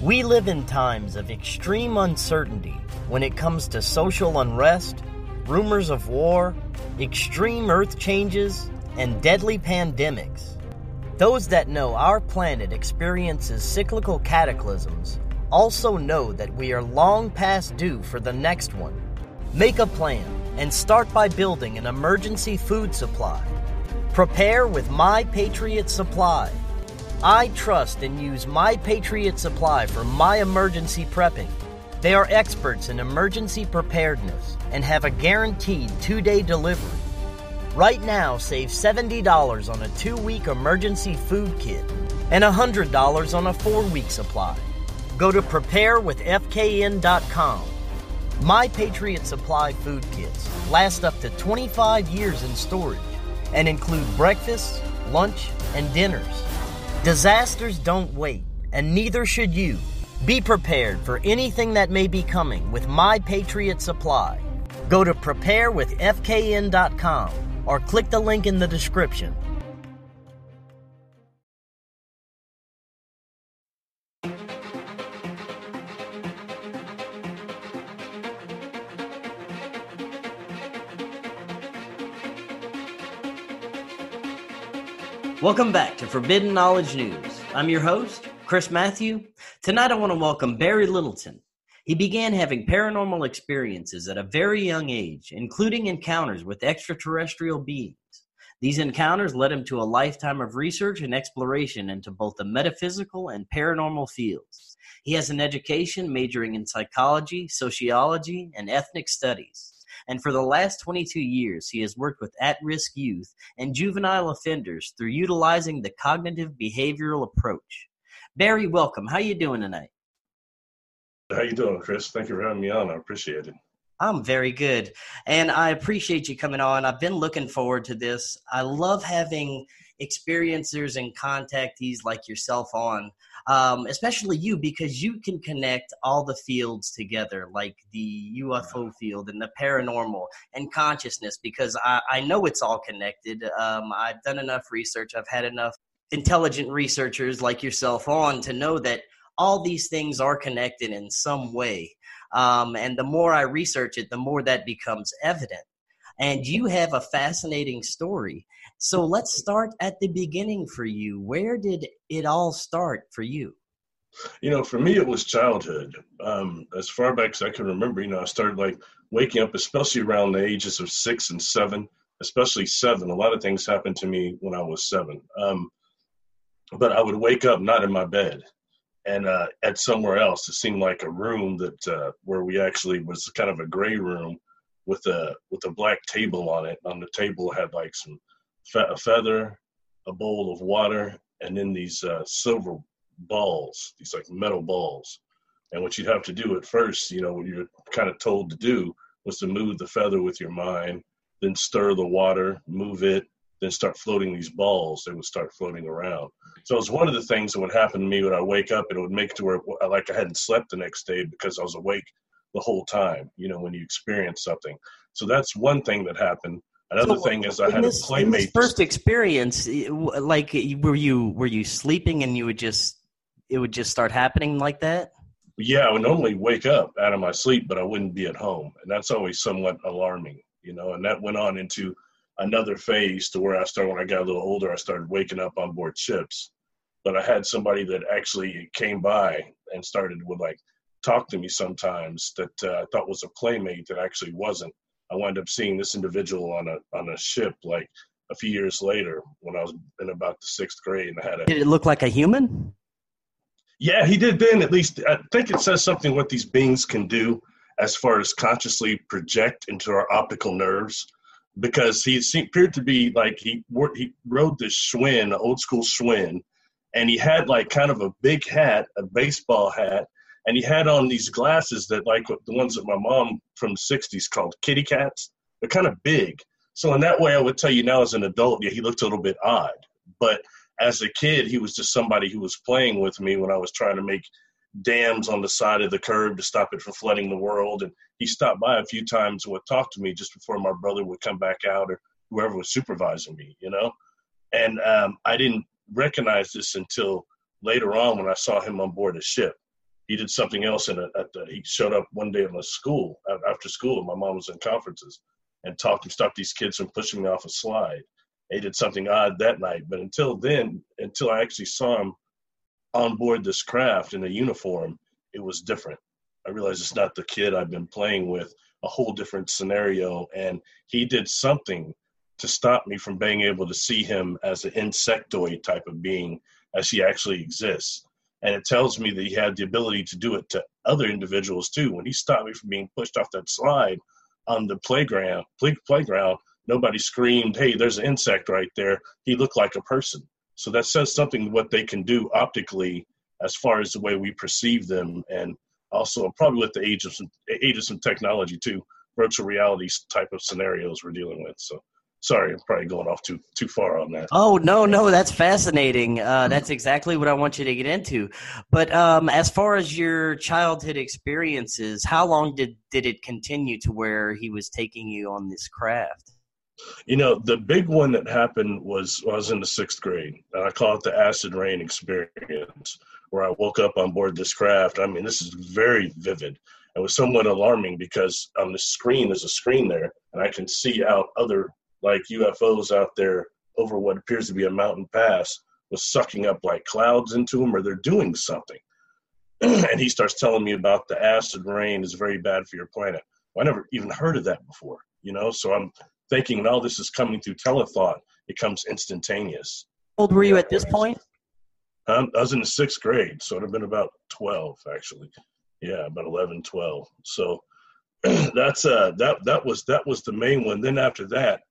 We live in times of extreme uncertainty when it comes to social unrest, rumors of war, extreme earth changes, and deadly pandemics. Those that know our planet experiences cyclical cataclysms also know that we are long past due for the next one. Make a plan and start by building an emergency food supply. Prepare with My Patriot Supply. I trust and use My Patriot Supply for my emergency prepping. They are experts in emergency preparedness and have a guaranteed two day delivery. Right now, save $70 on a two week emergency food kit and $100 on a four week supply. Go to preparewithfkn.com. My Patriot Supply food kits last up to 25 years in storage and include breakfasts, lunch, and dinners. Disasters don't wait, and neither should you. Be prepared for anything that may be coming with My Patriot Supply. Go to preparewithfkn.com or click the link in the description. Welcome back to Forbidden Knowledge News. I'm your host, Chris Matthew. Tonight I want to welcome Barry Littleton. He began having paranormal experiences at a very young age, including encounters with extraterrestrial beings. These encounters led him to a lifetime of research and exploration into both the metaphysical and paranormal fields. He has an education majoring in psychology, sociology, and ethnic studies and for the last 22 years he has worked with at-risk youth and juvenile offenders through utilizing the cognitive behavioral approach. Barry, welcome. How you doing tonight? How you doing, Chris? Thank you for having me on. I appreciate it. I'm very good. And I appreciate you coming on. I've been looking forward to this. I love having experiencers and contactees like yourself on um, especially you because you can connect all the fields together, like the UFO field and the paranormal and consciousness, because I, I know it's all connected. Um, I've done enough research, I've had enough intelligent researchers like yourself on to know that all these things are connected in some way. Um, and the more I research it, the more that becomes evident. And you have a fascinating story. So let's start at the beginning for you. Where did it all start for you? You know, for me, it was childhood. Um, as far back as I can remember, you know, I started like waking up, especially around the ages of six and seven, especially seven. A lot of things happened to me when I was seven. Um, but I would wake up not in my bed and uh, at somewhere else. It seemed like a room that uh, where we actually was kind of a gray room with a with a black table on it. On the table had like some a feather, a bowl of water, and then these uh, silver balls, these like metal balls. And what you'd have to do at first, you know, what you're kind of told to do was to move the feather with your mind, then stir the water, move it, then start floating these balls. They would start floating around. So it was one of the things that would happen to me when I wake up, and it would make it to where like I hadn't slept the next day because I was awake the whole time. You know, when you experience something. So that's one thing that happened. Another so, thing is I had this, a playmate. first experience, like were you were you sleeping and you would just it would just start happening like that? Yeah, I would normally wake up out of my sleep, but I wouldn't be at home, and that's always somewhat alarming, you know. And that went on into another phase to where I started when I got a little older. I started waking up on board ships, but I had somebody that actually came by and started would like talk to me sometimes that uh, I thought was a playmate that actually wasn't I wound up seeing this individual on a on a ship like a few years later when I was in about the sixth grade and I had a. Did it look like a human? Yeah, he did. Then at least I think it says something what these beings can do as far as consciously project into our optical nerves because he appeared to be like he he rode this Schwinn, old school Schwinn, and he had like kind of a big hat, a baseball hat, and he had on these glasses that like the ones that my mom from the 60s called kitty cats. They're kind of big. So in that way i would tell you now as an adult yeah he looked a little bit odd. But as a kid he was just somebody who was playing with me when i was trying to make dams on the side of the curb to stop it from flooding the world. And he stopped by a few times and would talk to me just before my brother would come back out or whoever was supervising me you know? And um, i didn't recognize this until later on when i saw him on board a ship he did something else in a, at the, he showed up one day in the school after school. My mom was in conferences and talked and stopped these kids from pushing me off a slide. He did something odd that night, but until then, until I actually saw him on board this craft in a uniform, it was different. I realized it's not the kid I've been playing with, a whole different scenario. And he did something to stop me from being able to see him as an insectoid type of being as he actually exists and it tells me that he had the ability to do it to other individuals too. When he stopped me from being pushed off that slide on the playground, play, playground, nobody screamed, "Hey, there's an insect right there." He looked like a person. So that says something what they can do optically as far as the way we perceive them, and also probably with the age of some age of some technology too, virtual reality type of scenarios we're dealing with. So sorry, I'm probably going off too too far on that. Oh no, no, that's fascinating. Uh, that's exactly what I want you to get into. But um, as far as your childhood experiences, how long did did it continue to where he was taking you on this craft? You know, the big one that happened was I was in the sixth grade, and I call it the acid rain experience, where I woke up on board this craft. I mean, this is very vivid. It was somewhat alarming because on the screen, there's a screen there, and I can see out other like UFOs out there over what appears to be a mountain pass was sucking up like clouds into them or they're doing something. and he starts telling me about the acid rain is very bad for your planet. Well, I never even heard of that before, you know? So I'm thinking and all this is coming through telethought. It comes instantaneous. How old were you at this point? Um, I was in the sixth grade, so it had been about 12 actually. Yeah, about 11, 12. So that's uh that that was that was the main one. Then after that,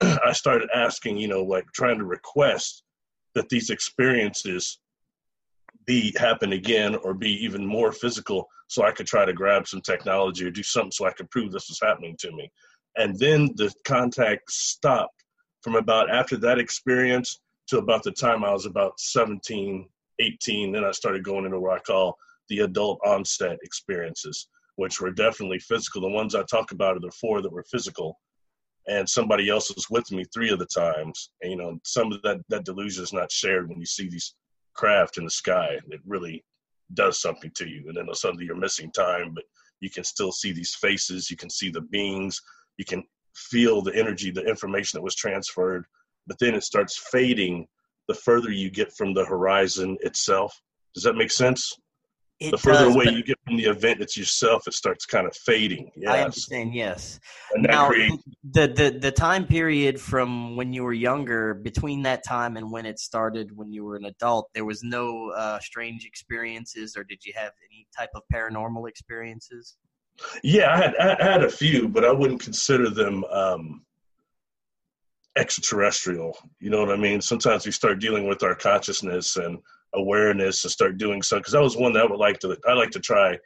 I started asking, you know, like trying to request that these experiences be happen again or be even more physical so I could try to grab some technology or do something so I could prove this was happening to me. And then the contact stopped from about after that experience to about the time I was about 17, 18. Then I started going into what I call the adult onset experiences, which were definitely physical. The ones I talk about are the four that were physical and somebody else was with me three of the times. And, you know, some of that that delusion is not shared when you see these craft in the sky. It really does something to you, and then suddenly you're missing time, but you can still see these faces. You can see the beings. You can feel the energy, the information that was transferred. But then it starts fading the further you get from the horizon itself. Does that make sense? It the further does, away you get from the event it's yourself, it starts kind of fading. Yes. I understand. Yes. now, creates- the, the the time period from when you were younger, between that time and when it started, when you were an adult, there was no uh, strange experiences, or did you have any type of paranormal experiences? Yeah, I had I had a few, but I wouldn't consider them um, extraterrestrial. You know what I mean? Sometimes we start dealing with our consciousness and awareness and start doing something. Because I was one that I would like to. I like to try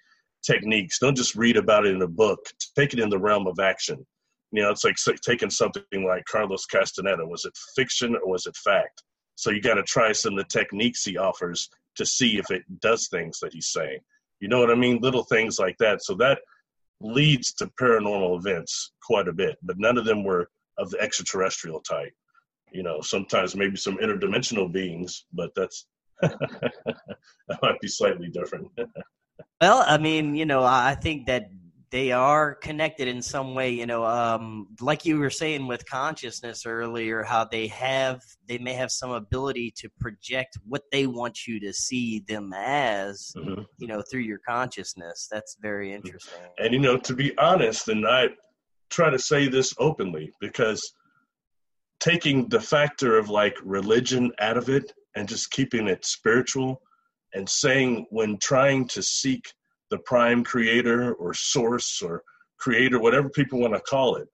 techniques. Don't just read about it in a book. Take it in the realm of action. You know, it's like taking something like Carlos Castaneda. Was it fiction or was it fact? So you got to try some of the techniques he offers to see if it does things that he's saying. You know what I mean? Little things like that. So that leads to paranormal events quite a bit, but none of them were of the extraterrestrial type. You know, sometimes maybe some interdimensional beings, but that's that might be slightly different. well, I mean, you know, I think that they are connected in some way you know um, like you were saying with consciousness earlier how they have they may have some ability to project what they want you to see them as mm-hmm. you know through your consciousness that's very interesting and you know to be honest and i try to say this openly because taking the factor of like religion out of it and just keeping it spiritual and saying when trying to seek the prime creator or source or creator, whatever people want to call it,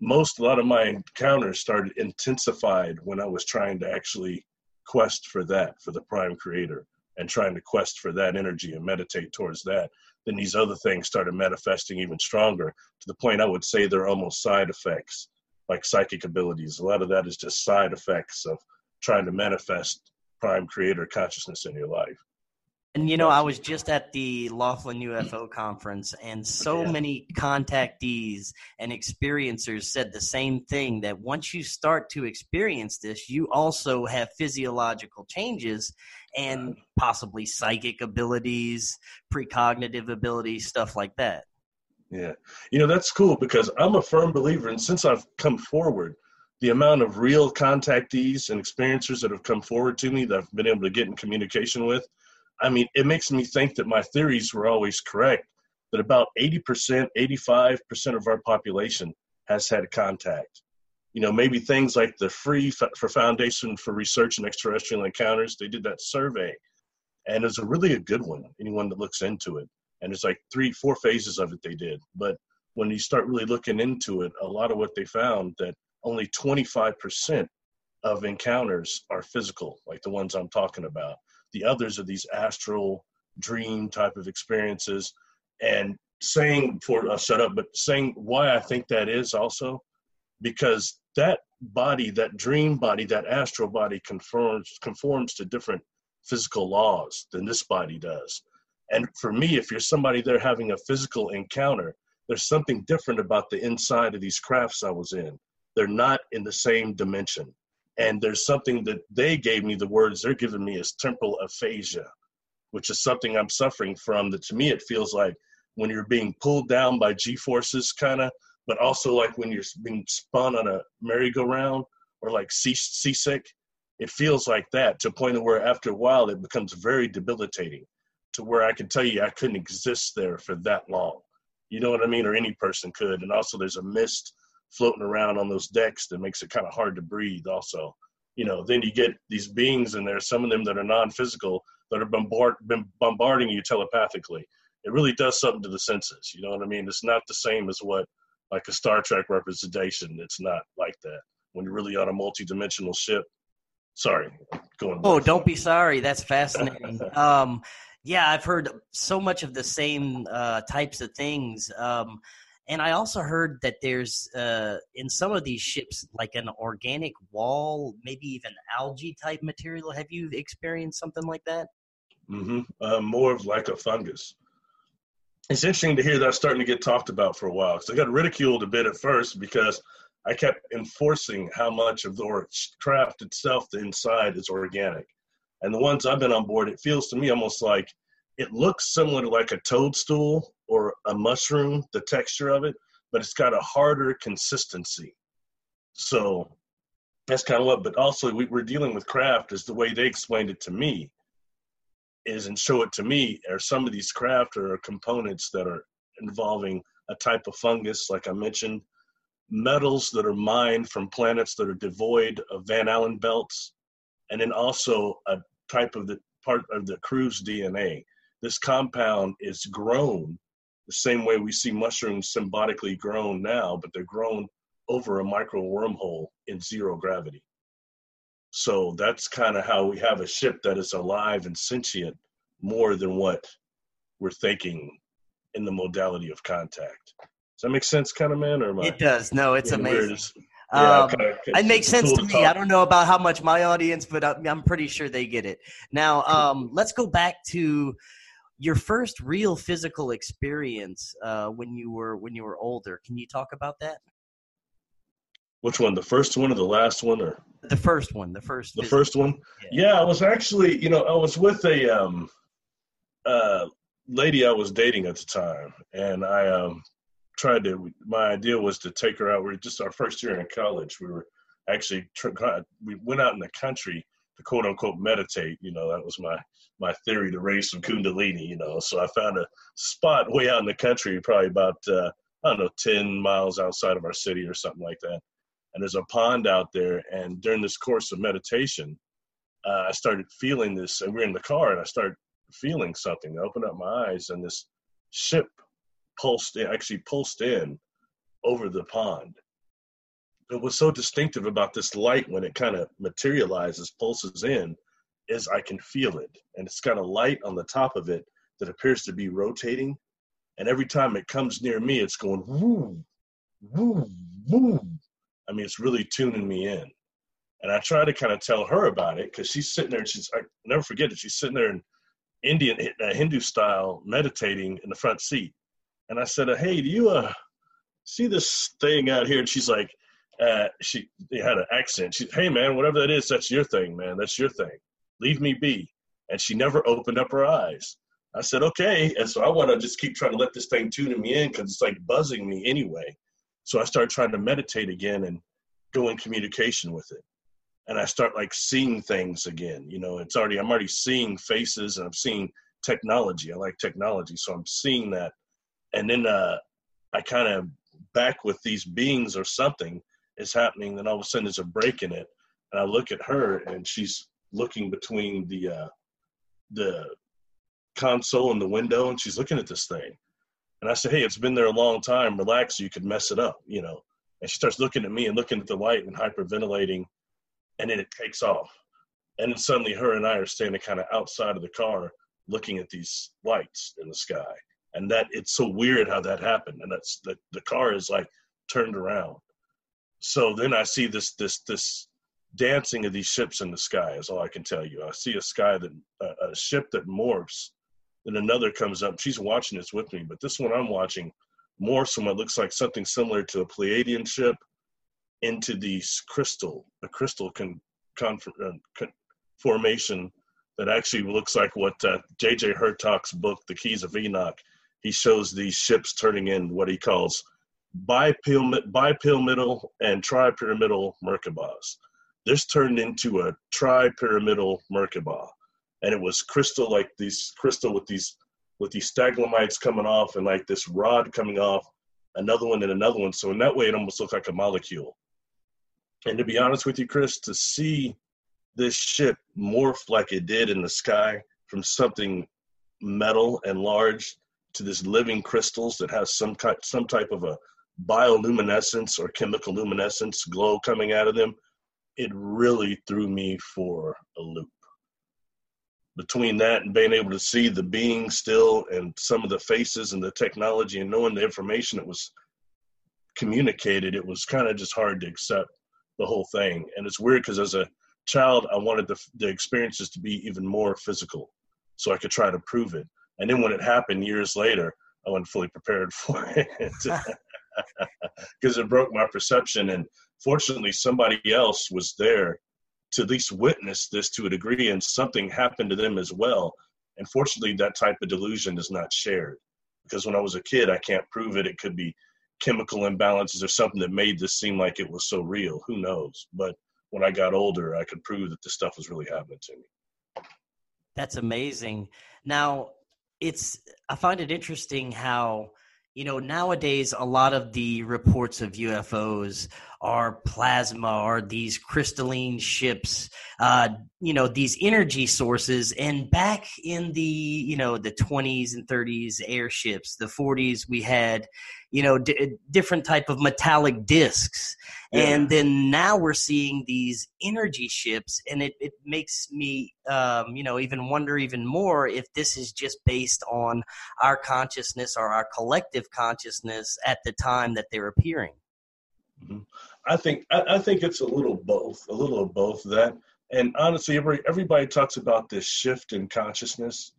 most a lot of my encounters started intensified when I was trying to actually quest for that, for the prime creator, and trying to quest for that energy and meditate towards that. Then these other things started manifesting even stronger to the point I would say they're almost side effects, like psychic abilities. A lot of that is just side effects of trying to manifest prime creator consciousness in your life. And you know, I was just at the Laughlin UFO conference, and so yeah. many contactees and experiencers said the same thing that once you start to experience this, you also have physiological changes and possibly psychic abilities, precognitive abilities, stuff like that. Yeah. You know, that's cool because I'm a firm believer, and since I've come forward, the amount of real contactees and experiencers that have come forward to me that I've been able to get in communication with I mean, it makes me think that my theories were always correct. That about 80%, 85% of our population has had contact. You know, maybe things like the Free for Foundation for Research and Extraterrestrial Encounters, they did that survey, and it's a really a good one. Anyone that looks into it, and it's like three, four phases of it they did. But when you start really looking into it, a lot of what they found that only 25% of encounters are physical, like the ones I'm talking about. The others are these astral dream type of experiences. And saying for uh, shut up but saying why i think that is also because that body that dream body that astral body conforms conforms to different physical laws than this body does. And for me if you're somebody there having a physical encounter there's something different about the inside of these crafts i was in they're not in the same dimension. And there's something that they gave me the words they're giving me is temporal aphasia which is something i'm suffering from that to me it feels like when you're being pulled down by g forces kind of but also like when you're being spun on a merry-go-round or like seasick it feels like that to a point where after a while it becomes very debilitating to where i can tell you i couldn't exist there for that long. You know what i mean? Or any person could. And also there's a mist floating around on those decks that makes it kind of hard to breathe also. You know then you get these beings in there some of them that are non-physical that are bombard, bombarding you telepathically. It really does something to the senses you know what i mean? It's not the same as what like a star trek representation it's not like that. When you're really on a multi-dimensional ship sorry going oh don't be sorry that's fascinating. Um yeah i've heard so much of the same uh, types of things. Um and I also heard that there's uh, in some of these ships like an organic wall, maybe even algae type material. Have you experienced something like that? Mm-hmm. Uh, more of like a fungus. It's interesting to hear that starting to get talked about for a while. Because I got ridiculed a bit at first because I kept enforcing how much of the craft itself, the inside, is organic. And the ones I've been on board, it feels to me almost like it looks similar to like a toadstool or a mushroom, the texture of it, but it's got a harder consistency. So that's kind of what, but also we, we're dealing with craft is the way they explained it to me is and show it to me are some of these craft or components that are involving a type of fungus, like I mentioned, metals that are mined from planets that are devoid of Van Allen belts, and then also a type of the part of the crew's DNA this compound is grown the same way we see mushrooms symbiotically grown now, but they're grown over a micro wormhole in zero gravity. So that's kind of how we have a ship that is alive and sentient more than what we're thinking in the modality of contact. Does that make sense, kind of man? Or it does. No, it's amazing. Yeah, um, it makes sense cool to me. Talk. I don't know about how much my audience, but I'm pretty sure they get it. Now, um, let's go back to your first real physical experience uh, when you were when you were older. Can you talk about that? Which one? The first one or the last one, or the first one? The first. The first one. Yeah. yeah. I was actually, you know, I was with a um, uh, lady I was dating at the time, and I um, tried to. My idea was to take her out. We are just our first year in college. We were actually we went out in the country to quote unquote meditate. You know, that was my my theory to raise some kundalini. You know, so I found a spot way out in the country, probably about uh, I don't know, ten miles outside of our city or something like that. And there's a pond out there. And during this course of meditation, uh, I started feeling this. And we are in the car, and I started feeling something. I opened up my eyes, and this ship pulsed in, actually pulsed in over the pond was so distinctive about this light when it kind of materializes, pulses in, is I can feel it. And it's got a light on the top of it that appears to be rotating. And every time it comes near me, it's going woo, woo, woo. I mean, it's really tuning me in. And I try to kind of tell her about it because she's sitting there and she's, I never forget it. She's sitting there in, Indian uh, Hindu style meditating in the front seat, and I said, "Hey, do you uh see this thing out here?" And she's like, uh, she had an accent. She, "Hey, man, whatever that is, that's your thing, man. That's your thing. Leave me be." And she never opened up her eyes. I said, "Okay." And so I want to just keep trying to let this thing tune me in because it's like buzzing me anyway. So I started trying to meditate again and go in communication with it and I start like seeing things again. You know, it's already I'm already seeing faces and I'm seeing technology. I like technology, so I'm seeing that, and then uh, I kind of back with these beings or something is happening. Then all of a sudden there's a break in it, and I look at her and she's looking between the uh, the console and the window, and she's looking at this thing. And I say, hey, it's been there a long time. Relax, you could mess it up, you know. And she starts looking at me and looking at the light and hyperventilating and then it takes off. And then suddenly her and I are standing kind of outside of the car looking at these lights in the sky. And that it's so weird how that happened. And that's the, the car is like turned around. So then I see this this this dancing of these ships in the sky is all I can tell you. I see a sky that uh, a ship that morphs, then another comes up. She's watching this with me, but this one I'm watching morphs from what looks like something similar to a Pleiadian ship into these crystal, a crystal con, con, uh, con, formation that actually looks like what uh, J.J. Hurtak's book, The Keys of Enoch, he shows these ships turning in what he calls bipyramidal, bipyramidal and tripyramidal Merkabahs. This turned into a tripyramidal Merkabah, and it was crystal like these crystal with these with these staglamites coming off and like this rod coming off, another one and another one. So in that way, it almost looked like a molecule. And to be honest with you, Chris, to see this ship morph like it did in the sky from something metal and large to this living crystals that has some type, some type of a bioluminescence or chemical luminescence glow coming out of them, it really threw me for a loop. Between that and being able to see the being still and some of the faces and the technology and knowing the information that was communicated, it was kind of just hard to accept the whole thing. And it's weird because as a child, I wanted the, the experiences to be even more physical so I could try to prove it. And then when it happened years later, I wasn't fully prepared for it because it broke my perception. And fortunately, somebody else was there to at least witness this to a degree, and something happened to them as well. And fortunately, that type of delusion is not shared because when I was a kid, I can't prove it. It could be chemical imbalances or something that made this seem like it was so real. Who knows? But when I got older, I could prove that this stuff was really happening to me. That's amazing. Now, it's I find it interesting how you know nowadays a lot of the reports of UFOs are plasma are these crystalline ships uh, you know these energy sources. And back in the you know the 20s and 30s airships the 40s we had you know d- different type of metallic discs yeah. and then now we're seeing these energy ships and it, it makes me um, you know even wonder even more if this is just based on our consciousness or our collective consciousness at the time that they're appearing mm-hmm. I think I, I, think it's a little both, a little of both that. And honestly, every, everybody talks about this shift in consciousness,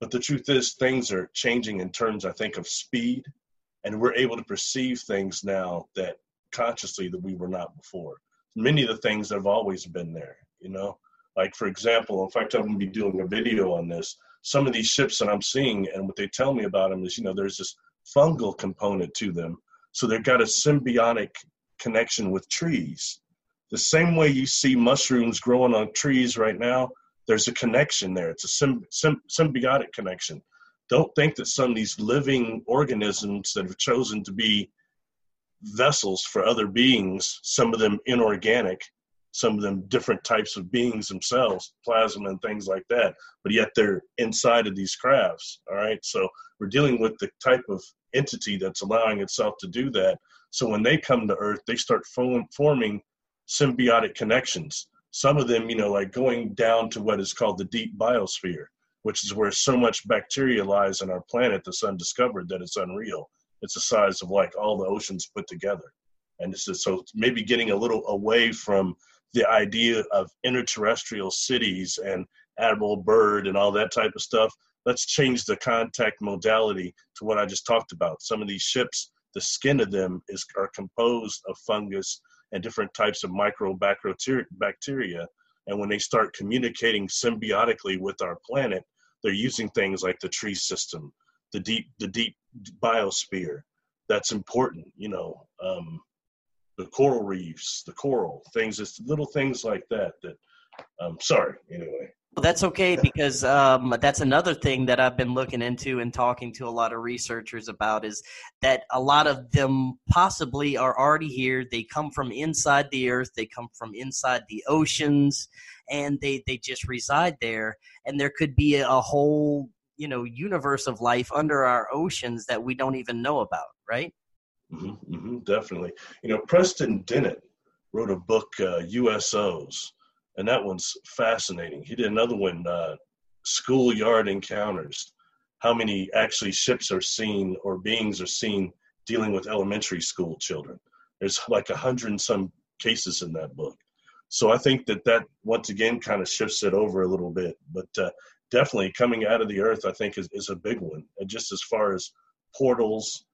but the truth is things are changing in terms, I think, of speed, and we're able to perceive things now that consciously that we were not before. Many of the things that have always been there, you know. Like for example, in fact, I'm going to be doing a video on this. Some of these ships that I'm seeing, and what they tell me about them is, you know, there's this fungal component to them. So they've got a symbiotic connection with trees. The same way you see mushrooms growing on trees right now, there's a connection there. It's a symb- symb- symbiotic connection. Don't think that some of these living organisms that have chosen to be vessels for other beings, some of them inorganic, some of them different types of beings themselves, plasma and things like that, but yet they're inside of these crafts. All right. So we're dealing with the type of entity that's allowing itself to do that. So when they come to Earth, they start forming symbiotic connections. Some of them, you know, like going down to what is called the deep biosphere, which is where so much bacteria lies on our planet that's undiscovered that it's unreal. It's the size of like all the oceans put together. And this is so maybe getting a little away from the idea of interterrestrial cities and Admiral Byrd and all that type of stuff, let's change the contact modality to what I just talked about. Some of these ships, the skin of them is are composed of fungus and different types of microbacteria. And when they start communicating symbiotically with our planet, they're using things like the tree system, the deep the deep biosphere. That's important, you know. Um, the coral reefs, the coral things, it's little things like that. That, um, sorry, anyway. Well, that's okay because um, that's another thing that I've been looking into and talking to a lot of researchers about is that a lot of them possibly are already here. They come from inside the earth, they come from inside the oceans, and they, they just reside there. And there could be a, whole you know universe of life under our oceans that we don't even know about, right? Mm-hmm, mm-hmm, definitely. You know, Preston Dennett wrote a book, uh, USOs and that one's fascinating. He did another one, uh, schoolyard encounters. How many actually ships are seen or beings are seen dealing with elementary school children? There's like a hundred and some cases in that book. So I think that that once again kind of shifts it over a little bit. But uh, definitely coming out of the earth, I think is, is a big one. And just as far as portals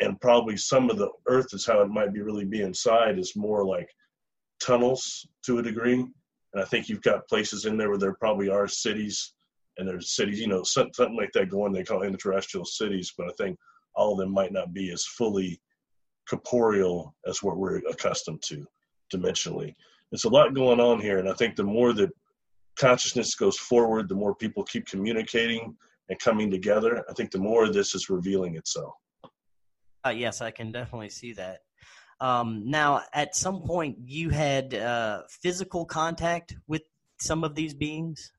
and probably some of the earth is how it might be really be inside is more like tunnels to a degree and I think you've got places in there where there probably are cities and there's cities, you know, something like that going, they call interterrestrial cities, but I think all of them might not be as fully corporeal as what we're accustomed to dimensionally. It's a lot going on here. And I think the more that consciousness goes forward, the more people keep communicating and coming together, I think the more this is revealing itself. Uh, yes, I can definitely see that. Um, now, at some point, you had uh, physical contact with some of these beings.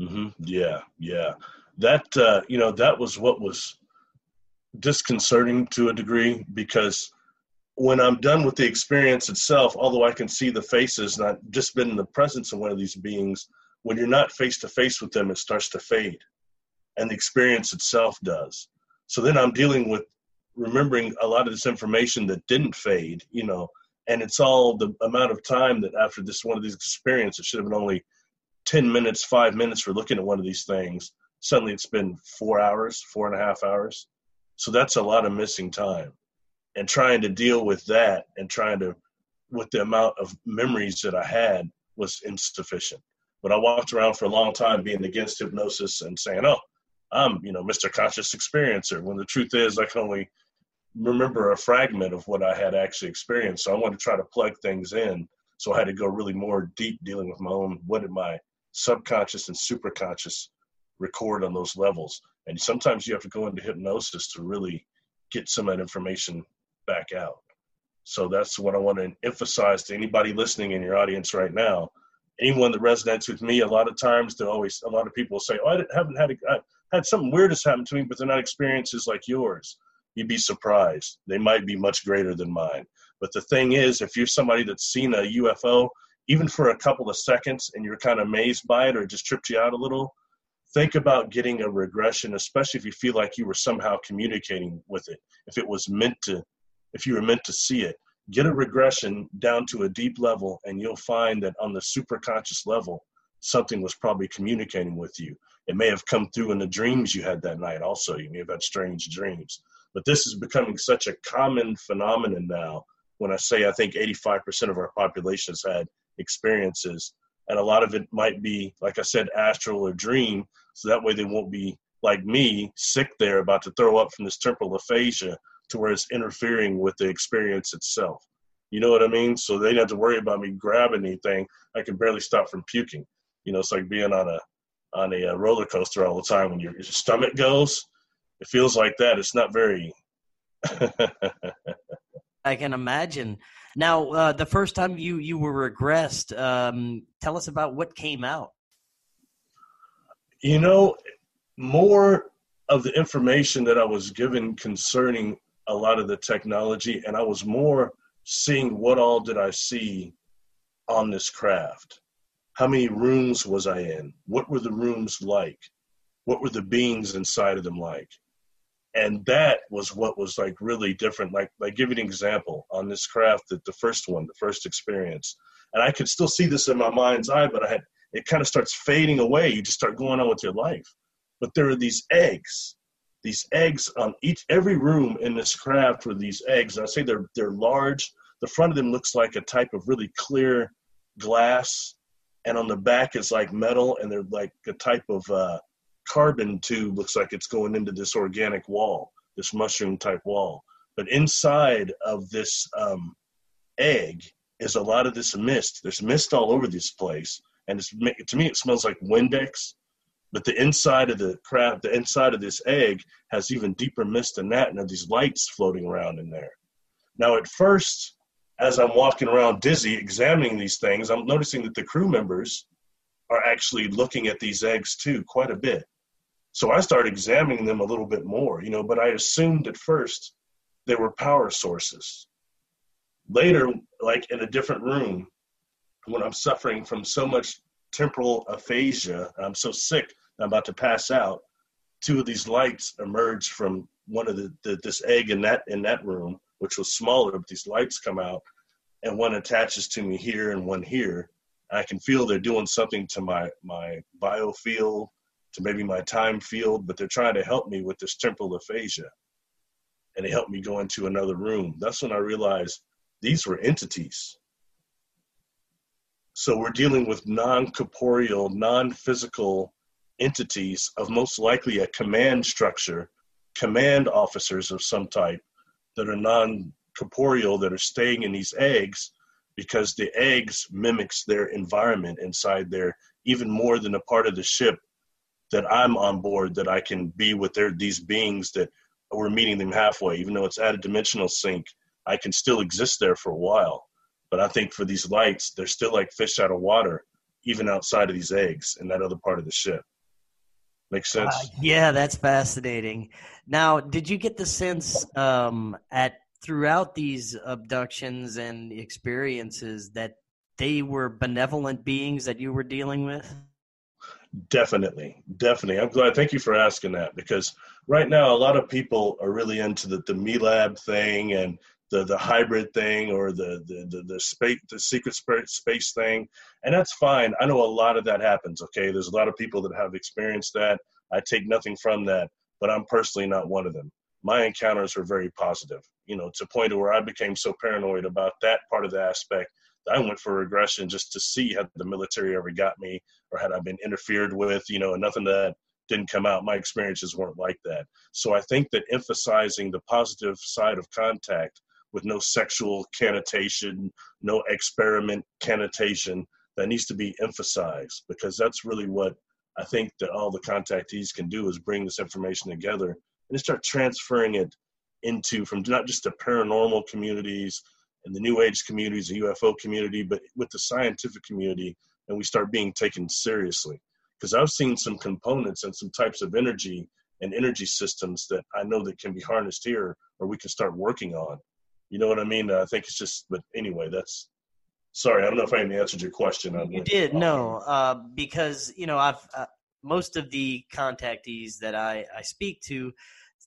Mm-hmm. Yeah, yeah. That uh, you know that was what was disconcerting to a degree because when I'm done with the experience itself, although I can see the faces and I've just been in the presence of one of these beings, when you're not face to face with them, it starts to fade, and the experience itself does. So then I'm dealing with remembering a lot of this information that didn't fade, you know, and it's all the amount of time that after this one of these experiences, should have been only 10 minutes, five minutes for looking at one of these things. Suddenly it's been four hours, four and a half hours. So that's a lot of missing time. And trying to deal with that and trying to, with the amount of memories that I had, was insufficient. But I walked around for a long time being against hypnosis and saying, oh, I'm, you know, Mr. Conscious Experiencer, when the truth is I can only remember a fragment of what I had actually experienced. So I wanted to try to plug things in. So I had to go really more deep dealing with my own, what did my subconscious and superconscious record on those levels? And sometimes you have to go into hypnosis to really get some of that information back out. So that's what I want to emphasize to anybody listening in your audience right now. Anyone that resonates with me, a lot of times they always, a lot of people say, "Oh, I haven't had, a, I had something weird has happened to me," but they're not experiences like yours you'd be surprised. They might be much greater than mine. But the thing is, if you're somebody that's seen a UFO, even for a couple of seconds, and you're kind of amazed by it or it just tripped you out a little, think about getting a regression, especially if you feel like you were somehow communicating with it. If it was meant to, if you were meant to see it, get a regression down to a deep level, and you'll find that on the superconscious level, something was probably communicating with you. It may have come through in the dreams you had that night, also. You may have had strange dreams. But this is becoming such a common phenomenon now. When I say I think 85% of our population has had experiences, and a lot of it might be, like I said, astral or dream, so that way they won't be like me, sick there, about to throw up from this temporal aphasia to where it's interfering with the experience itself. You know what I mean? So they don't have to worry about me grabbing anything. I can barely stop from puking. You know, it's like being on a on a, uh, roller coaster all the time when your, your stomach goes it feels like that. It's not very. I can imagine. Now, uh, the first time you you were regressed, um, tell us about what came out. You know, more of the information that I was given concerning a lot of the technology, and I was more seeing what all did I see on this craft. How many rooms was I in? What were the rooms like? What were the beings inside of them like? And that was what was like really different. Like like give you an example on this craft that the first one the first experience. And i could still see this in my mind's eye but i had it kind of starts fading away. You just start going on with your life. But there are these eggs these eggs on each every room in this craft were these eggs. I say they're they're large. The front of them looks like a type of really clear glass. And on the back is like metal and they're like a type of uh, carbon tube looks like it's going into this organic wall this mushroom type wall. But inside of this um, egg is a lot of this mist. There's mist all over this place and it's to me it smells like windex. But the inside of the crab the inside of this egg has even deeper mist than that and there these lights floating around in there. Now at first as I'm walking around dizzy examining these things, I'm noticing that the crew members are actually looking at these eggs too quite a bit. So I started examining them a little bit more, you know, but I assumed at first they were power sources. Later, like in a different room, when I'm suffering from so much temporal aphasia, I'm so sick, I'm about to pass out. Two of these lights emerge from one of the, the this egg in that in that room, which was smaller, but these lights come out and one attaches to me here and one here. I can feel they're doing something to my my biofield, to maybe my time field, but they're trying to help me with this temporal aphasia. And they helped me go into another room. That's when I realized these were entities. So we're dealing with non-corporeal, non-physical entities of most likely a command structure, command officers of some type that are non corporeal that are staying in these eggs because the eggs mimics their environment inside there even more than a part of the ship that I'm on board that I can be with their these beings that we're meeting them halfway even though it's at a dimensional sync I can still exist there for a while but I think for these lights they're still like fish out of water even outside of these eggs in that other part of the ship Makes sense. Uh, yeah, that's fascinating. Now, did you get the sense um, at throughout these abductions and experiences that they were benevolent beings that you were dealing with? Definitely, definitely. I'm glad. Thank you for asking that because right now a lot of people are really into the the MILAB thing and the the hybrid thing or the the the, the space the secret space thing, and that's fine. I know a lot of that happens. Okay, there's a lot of people that have experienced that. I take nothing from that, but I'm personally not one of them my encounters were very positive, you know, to a point where I became so paranoid about that part of the aspect I went for regression just to see had the military ever got me or had I been interfered with, you know, and nothing that didn't come out. My experiences weren't like that. So I think that emphasizing the positive side of contact with no sexual connotation, no experiment connotation, that needs to be emphasized because that's really what I think that all the contactees can do is bring this information together and start transferring it into from not just the paranormal communities and the new age communities, the UFO community, but with the scientific community, and we start being taken seriously. Because I've seen some components and some types of energy and energy systems that I know that can be harnessed here, or we can start working on. You know what I mean? I think it's just, but anyway, that's. Sorry, I don't know if I answered your question. You did, no, uh, because you know I've uh, most of the contactees that I I speak to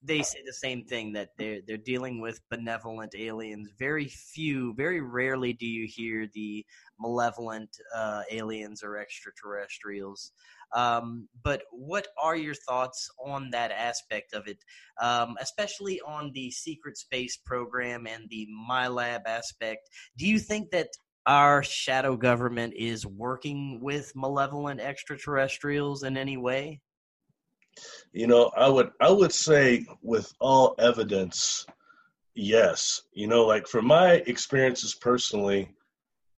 they say the same thing that they're they're dealing with benevolent aliens. Very few, very rarely do you hear the malevolent uh, aliens or extraterrestrials. Um, but what are your thoughts on that aspect of it, um, especially on the secret space program and the MILAB aspect? Do you think that our shadow government is working with malevolent extraterrestrials in any way? You know, I would I would say with all evidence, yes. You know, like from my experiences personally,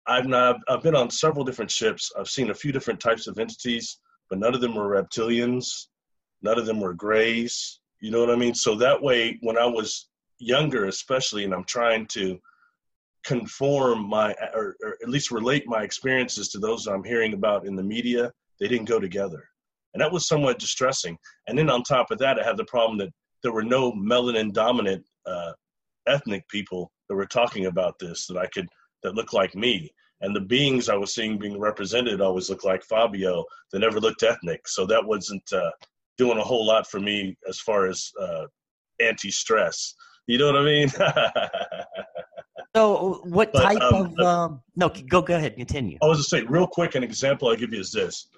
I've not I've been on several different ships. I've seen a few different types of entities, but none of them were reptilians. None of them were grays. You know what I mean? So that way, when I was younger, especially, and I'm trying to conform my or, or at least relate my experiences to those I'm hearing about in the media, they didn't go together and that was somewhat distressing. And then on top of that, I had the problem that there were no melanin dominant uh, ethnic people that were talking about this that I could that looked like me. And the beings I was seeing being represented always looked like Fabio. They never looked ethnic, so that wasn't uh, doing a whole lot for me as far as uh, anti-stress. You know what I mean? so, what but, type um, of? Um, no, go go ahead. Continue. I was to say real quick. An example I give you is this: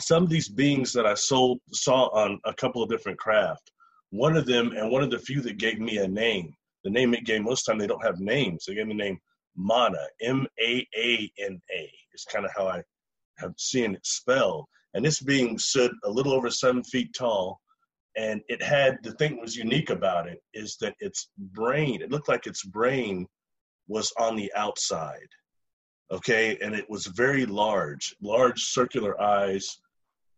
some of these beings that I sold saw on a couple of different craft. One of them, and one of the few that gave me a name. The name it gave most time they don't have names. They gave me the name Mana, M A A N A. It's kind of how I have seen it spelled. And this being stood a little over seven feet tall, and it had the thing that was unique about it is that its brain. It looked like its brain was on the outside okay and it was very large large circular eyes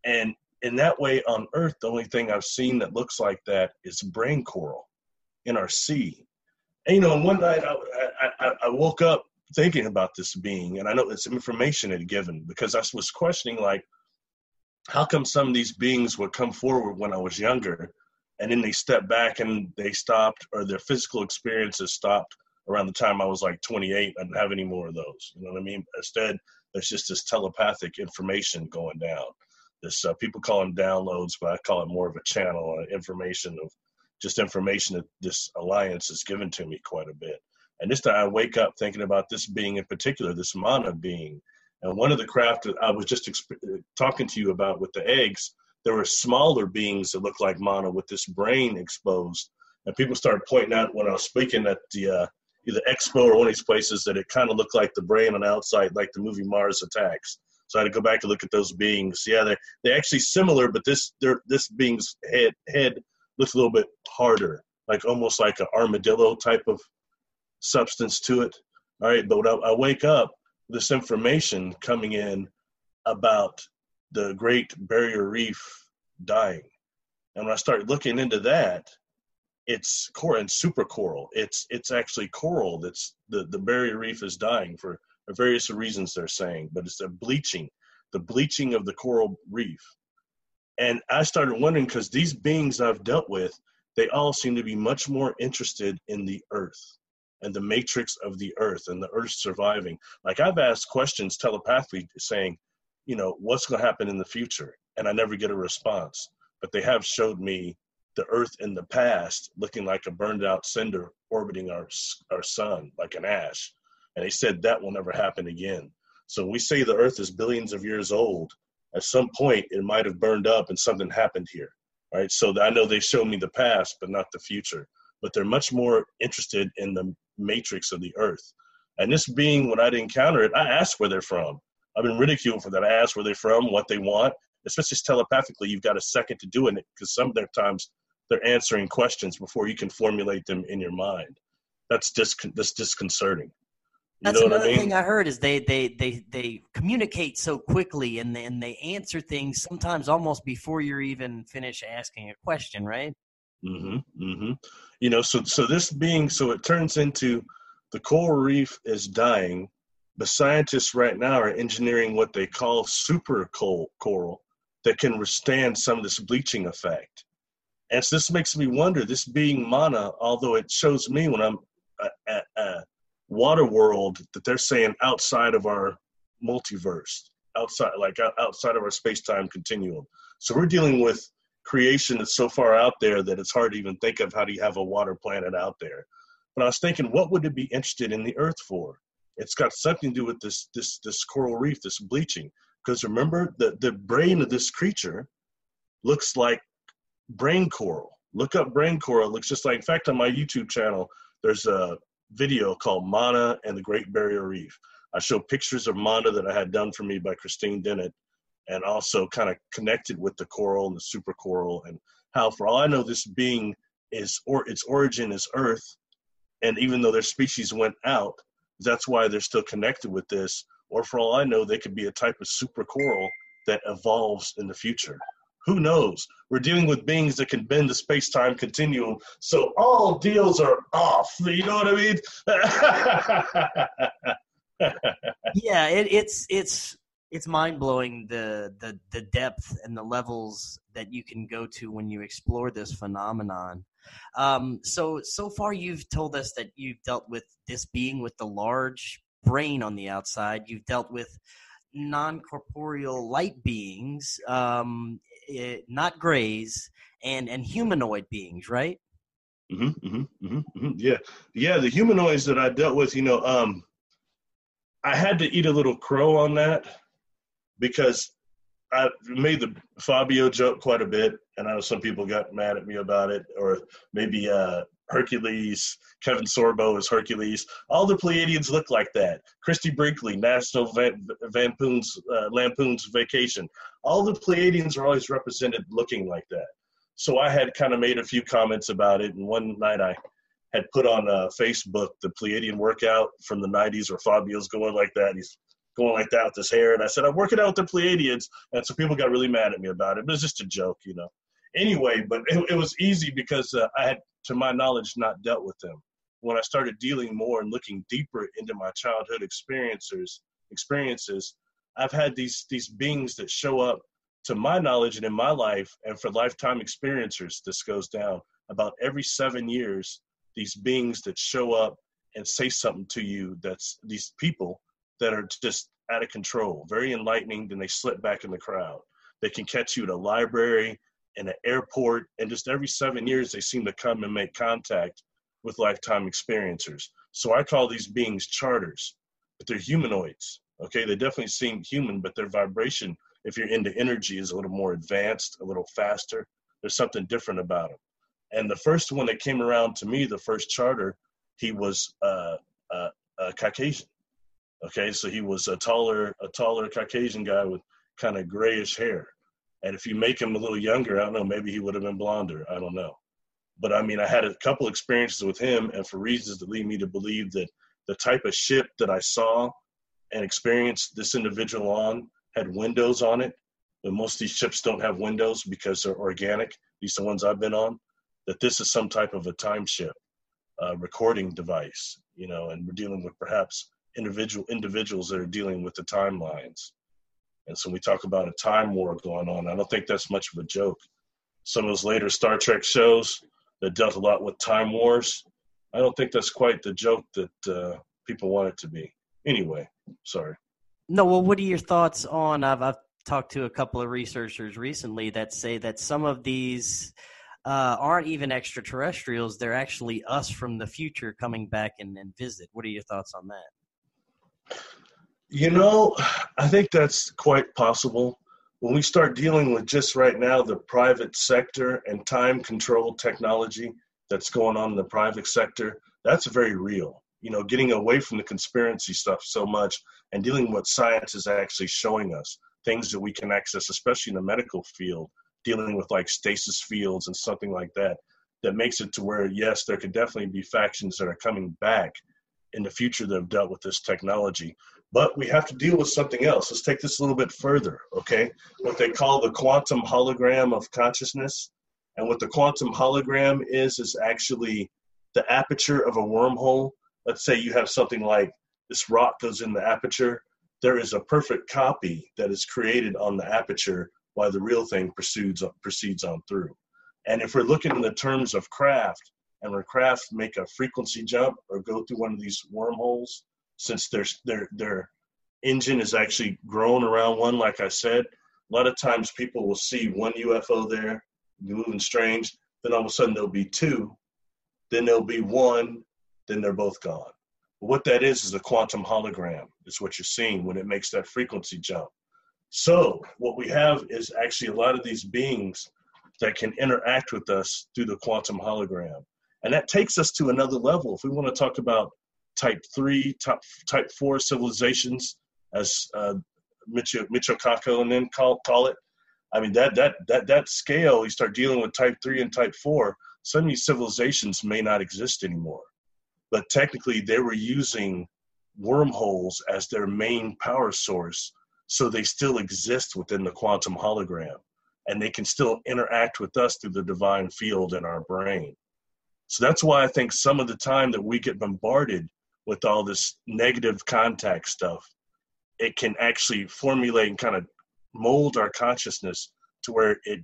and in that way on earth the only thing i've seen that looks like that is brain coral in our sea and you know one night I, I, I woke up thinking about this being and i know it's information it given because i was questioning like how come some of these beings would come forward when i was younger and then they step back and they stopped or their physical experiences stopped around the time I was like 28. I didn't have any more of those. You know what I mean? Instead, there's just this telepathic information going down. This uh, people call them downloads, but I call it more of a channel, uh, information of just information that this alliance has given to me quite a bit. And this time I wake up thinking about this being in particular, this mana being. And one of the craft that I was just exp- uh, talking to you about with the eggs, there were smaller beings that looked like mana with this brain exposed. And people started pointing out when I was speaking at the uh, either Expo or one of these places that it kind of looked like the brain on the outside, like the movie Mars Attacks. So I had to go back and look at those beings. Yeah, they they're actually similar, but this this being's head head looks a little bit harder, like almost like an armadillo type of substance to it. All right, but I, I wake up this information coming in about the Great Barrier Reef dying, and when I start looking into that, it's coral and super coral. It's it's actually coral that's the the barrier reef is dying for various reasons they're saying, but it's a bleaching, the bleaching of the coral reef. And I started wondering because these beings I've dealt with, they all seem to be much more interested in the earth and the matrix of the earth and the earth surviving. Like I've asked questions telepathically saying, you know, what's going to happen in the future? And I never get a response. But they have showed me the Earth in the past looking like a burned out cinder orbiting our our sun like an ash, and they said that will never happen again. So we say the Earth is billions of years old. At some point, it might have burned up and something happened here, right? So I know they show me the past, but not the future. But they're much more interested in the matrix of the Earth. And this being, when I'd encounter it, I asked where they're from. I've been ridiculed for that. I asked where they're from, what they want, especially telepathically. You've got a second to do it because some of their times they're answering questions before you can formulate them in your mind. That's dis- that's disconcerting. You that's another I mean? thing I heard is they they they they communicate so quickly and they, and they answer things sometimes almost before you're even finished asking a question, right? Mm-hmm. Mm-hmm. You know, so so this being so it turns into the coral reef is dying. The scientists right now are engineering what they call super coral that can withstand some of this bleaching effect. And so this makes me wonder this being mana, although it shows me when I'm at, at Water World that they're saying outside of our multiverse, outside, like outside of our space time continuum. So we're dealing with creation that's so far out there that it's hard to even think of how do you have a water planet out there. But I was thinking, what would it be interested in the Earth for? It's got something to do with this this this coral reef, this bleaching. Because remember, the the brain of this creature looks like brain coral. Look up brain coral. It looks just like, in fact, on my YouTube channel, there's a video called Mana and the Great Barrier Reef. I show pictures of Mana that I had done for me by Christine Dennett and also kind of connected with the coral and the super coral and how, for all I know, this being is, or its origin is Earth. And even though their species went out, that's why they're still connected with this. Or for all I know, they could be a type of super coral that evolves in the future. Who knows? We're dealing with beings that can bend the space time continuum. So all deals are off. You know what I mean? yeah, it, it's it's it's mind blowing the, the the depth and the levels that you can go to when you explore this phenomenon. Um, so so far, you've told us that you've dealt with this being with the large brain on the outside. You've dealt with non corporeal light beings um, it, eh, not grays, and and humanoid beings, right? Mm-hmm, mm-hmm, mm-hmm, mm-hmm, yeah, yeah. The humanoids that I dealt with, you know, um, I had to eat a little crow on that because I made the Fabio joke quite a bit, and I know some people got mad at me about it, or maybe uh, Hercules, Kevin Sorbo is Hercules. All the Pleiadians look like that. Christie Brinkley, National Van, Lampoon's, uh, Lampoon's Vacation. All the Pleiadians are always represented looking like that. So I had kind of made a few comments about it, and one night I had put on uh, Facebook the Pleiadian workout from the 90s where Fabio's going like that. He's going like that with his hair. And I said, I'm working out with the Pleiadians. And so people got really mad at me about it. But it's just a joke, you know. Anyway, but it, it was easy because uh, I had, to my knowledge, not dealt with them. When I started dealing more and looking deeper into my childhood experiences, experiences, I've had these these beings that show up to my knowledge and in my life, and for lifetime experiencers, this goes down about every seven years. These beings that show up and say something to you that's these people that are just out of control, very enlightening, then they slip back in the crowd. They can catch you at a library, in an airport, and just every seven years they seem to come and make contact with lifetime experiencers. So I call these beings charters, but they're humanoids. Okay, they definitely seem human, but their vibration, if you're into energy, is a little more advanced, a little faster. There's something different about them. And the first one that came around to me, the first charter, he was uh, uh, a Caucasian. Okay, so he was a taller, a taller Caucasian guy with kind of grayish hair. And if you make him a little younger, I don't know, maybe he would have been blonder. I don't know. But I mean, I had a couple experiences with him, and for reasons that lead me to believe that the type of ship that I saw and experienced this individual on had windows on it. But most of these ships don't have windows because they're organic. These are the ones I've been on. That this is some type of a time ship, uh, recording device, you know, and we're dealing with perhaps individual individuals that are dealing with the timelines. And so we talk about a time war going on. I don't think that's much of a joke. Some of those later Star Trek shows that dealt a lot with time wars. I don't think that's quite the joke that uh, people want it to be. Anyway, sorry. No, well, what are your thoughts on? I've, I've talked to a couple of researchers recently that say that some of these uh, aren't even extraterrestrials; they're actually us from the future coming back and, and visit. What are your thoughts on that? You know, I think that's quite possible. When we start dealing with just right now the private sector and time control technology that's going on in the private sector, that's very real. You know, getting away from the conspiracy stuff so much and dealing with what science is actually showing us, things that we can access, especially in the medical field, dealing with like stasis fields and something like that, that makes it to where, yes, there could definitely be factions that are coming back in the future that have dealt with this technology. But we have to deal with something else. Let's take this a little bit further, okay? What they call the quantum hologram of consciousness. And what the quantum hologram is, is actually the aperture of a wormhole. Let's say you have something like this rock goes in the aperture. There is a perfect copy that is created on the aperture while the real thing proceeds, proceeds on through. And if we're looking in the terms of craft, and when craft make a frequency jump or go through one of these wormholes, since their their their engine is actually growing around one, like I said, a lot of times people will see one UFO there, moving strange, then all of a sudden there'll be two, then there'll be one, then they're both gone. But what that is is a quantum hologram. Is what you're seeing when it makes that frequency jump. So what we have is actually a lot of these beings that can interact with us through the quantum hologram. And that takes us to another level. If we want to talk about type three, type, type four civilizations, as uh, Michio, Michio Kaku and then call, call it. I mean, that, that, that, that scale, you start dealing with type three and type four, some of these civilizations may not exist anymore. But technically, they were using wormholes as their main power source, so they still exist within the quantum hologram. And they can still interact with us through the divine field in our brain. So that's why I think some of the time that we get bombarded with all this negative contact stuff, it can actually formulate and kind of mold our consciousness to where it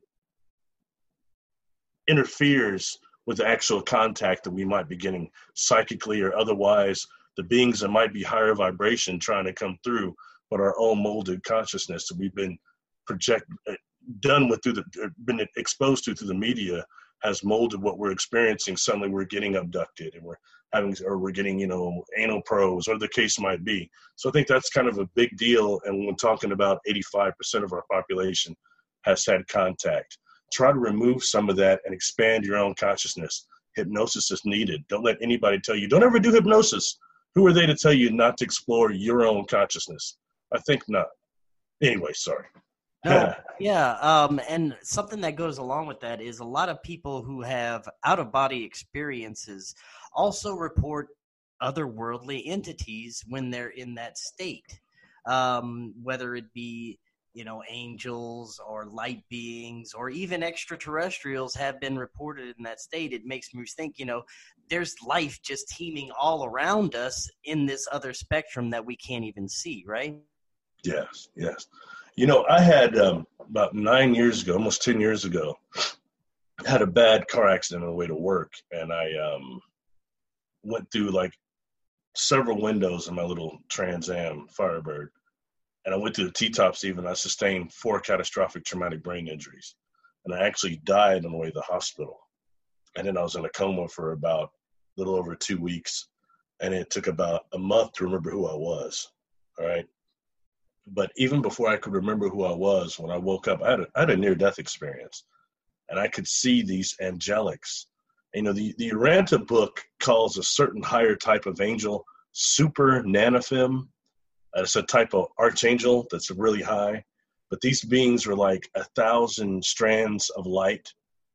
interferes with the actual contact that we might be getting psychically or otherwise the beings that might be higher vibration trying to come through but our own molded consciousness that we've been project uh, done with through the uh, been exposed to through the media has molded what we're experiencing. Suddenly we're getting abducted and we're having, or we're getting, you know, anal probes, or the case might be. So I think that's kind of a big deal. And when talking about 85% of our population has had contact, try to remove some of that and expand your own consciousness. Hypnosis is needed. Don't let anybody tell you, don't ever do hypnosis. Who are they to tell you not to explore your own consciousness? I think not. Anyway, sorry. No, yeah, um, and something that goes along with that is a lot of people who have out of body experiences also report otherworldly entities when they're in that state, um, whether it be you know angels or light beings or even extraterrestrials have been reported in that state. It makes me think, you know, there's life just teeming all around us in this other spectrum that we can't even see, right? Yes, yes. You know, I had um, about nine years ago, almost 10 years ago, had a bad car accident on the way to work. And I um, went through like several windows in my little Trans Am Firebird. And I went through the T tops even. I sustained four catastrophic traumatic brain injuries. And I actually died on the way to the hospital. And then I was in a coma for about a little over two weeks. And it took about a month to remember who I was. All right. But even before I could remember who I was, when I woke up, I had a, I had a near death experience. And I could see these angelics. You know, the, the Urantia book calls a certain higher type of angel super nanophim. Uh, it's a type of archangel that's really high. But these beings were like a thousand strands of light.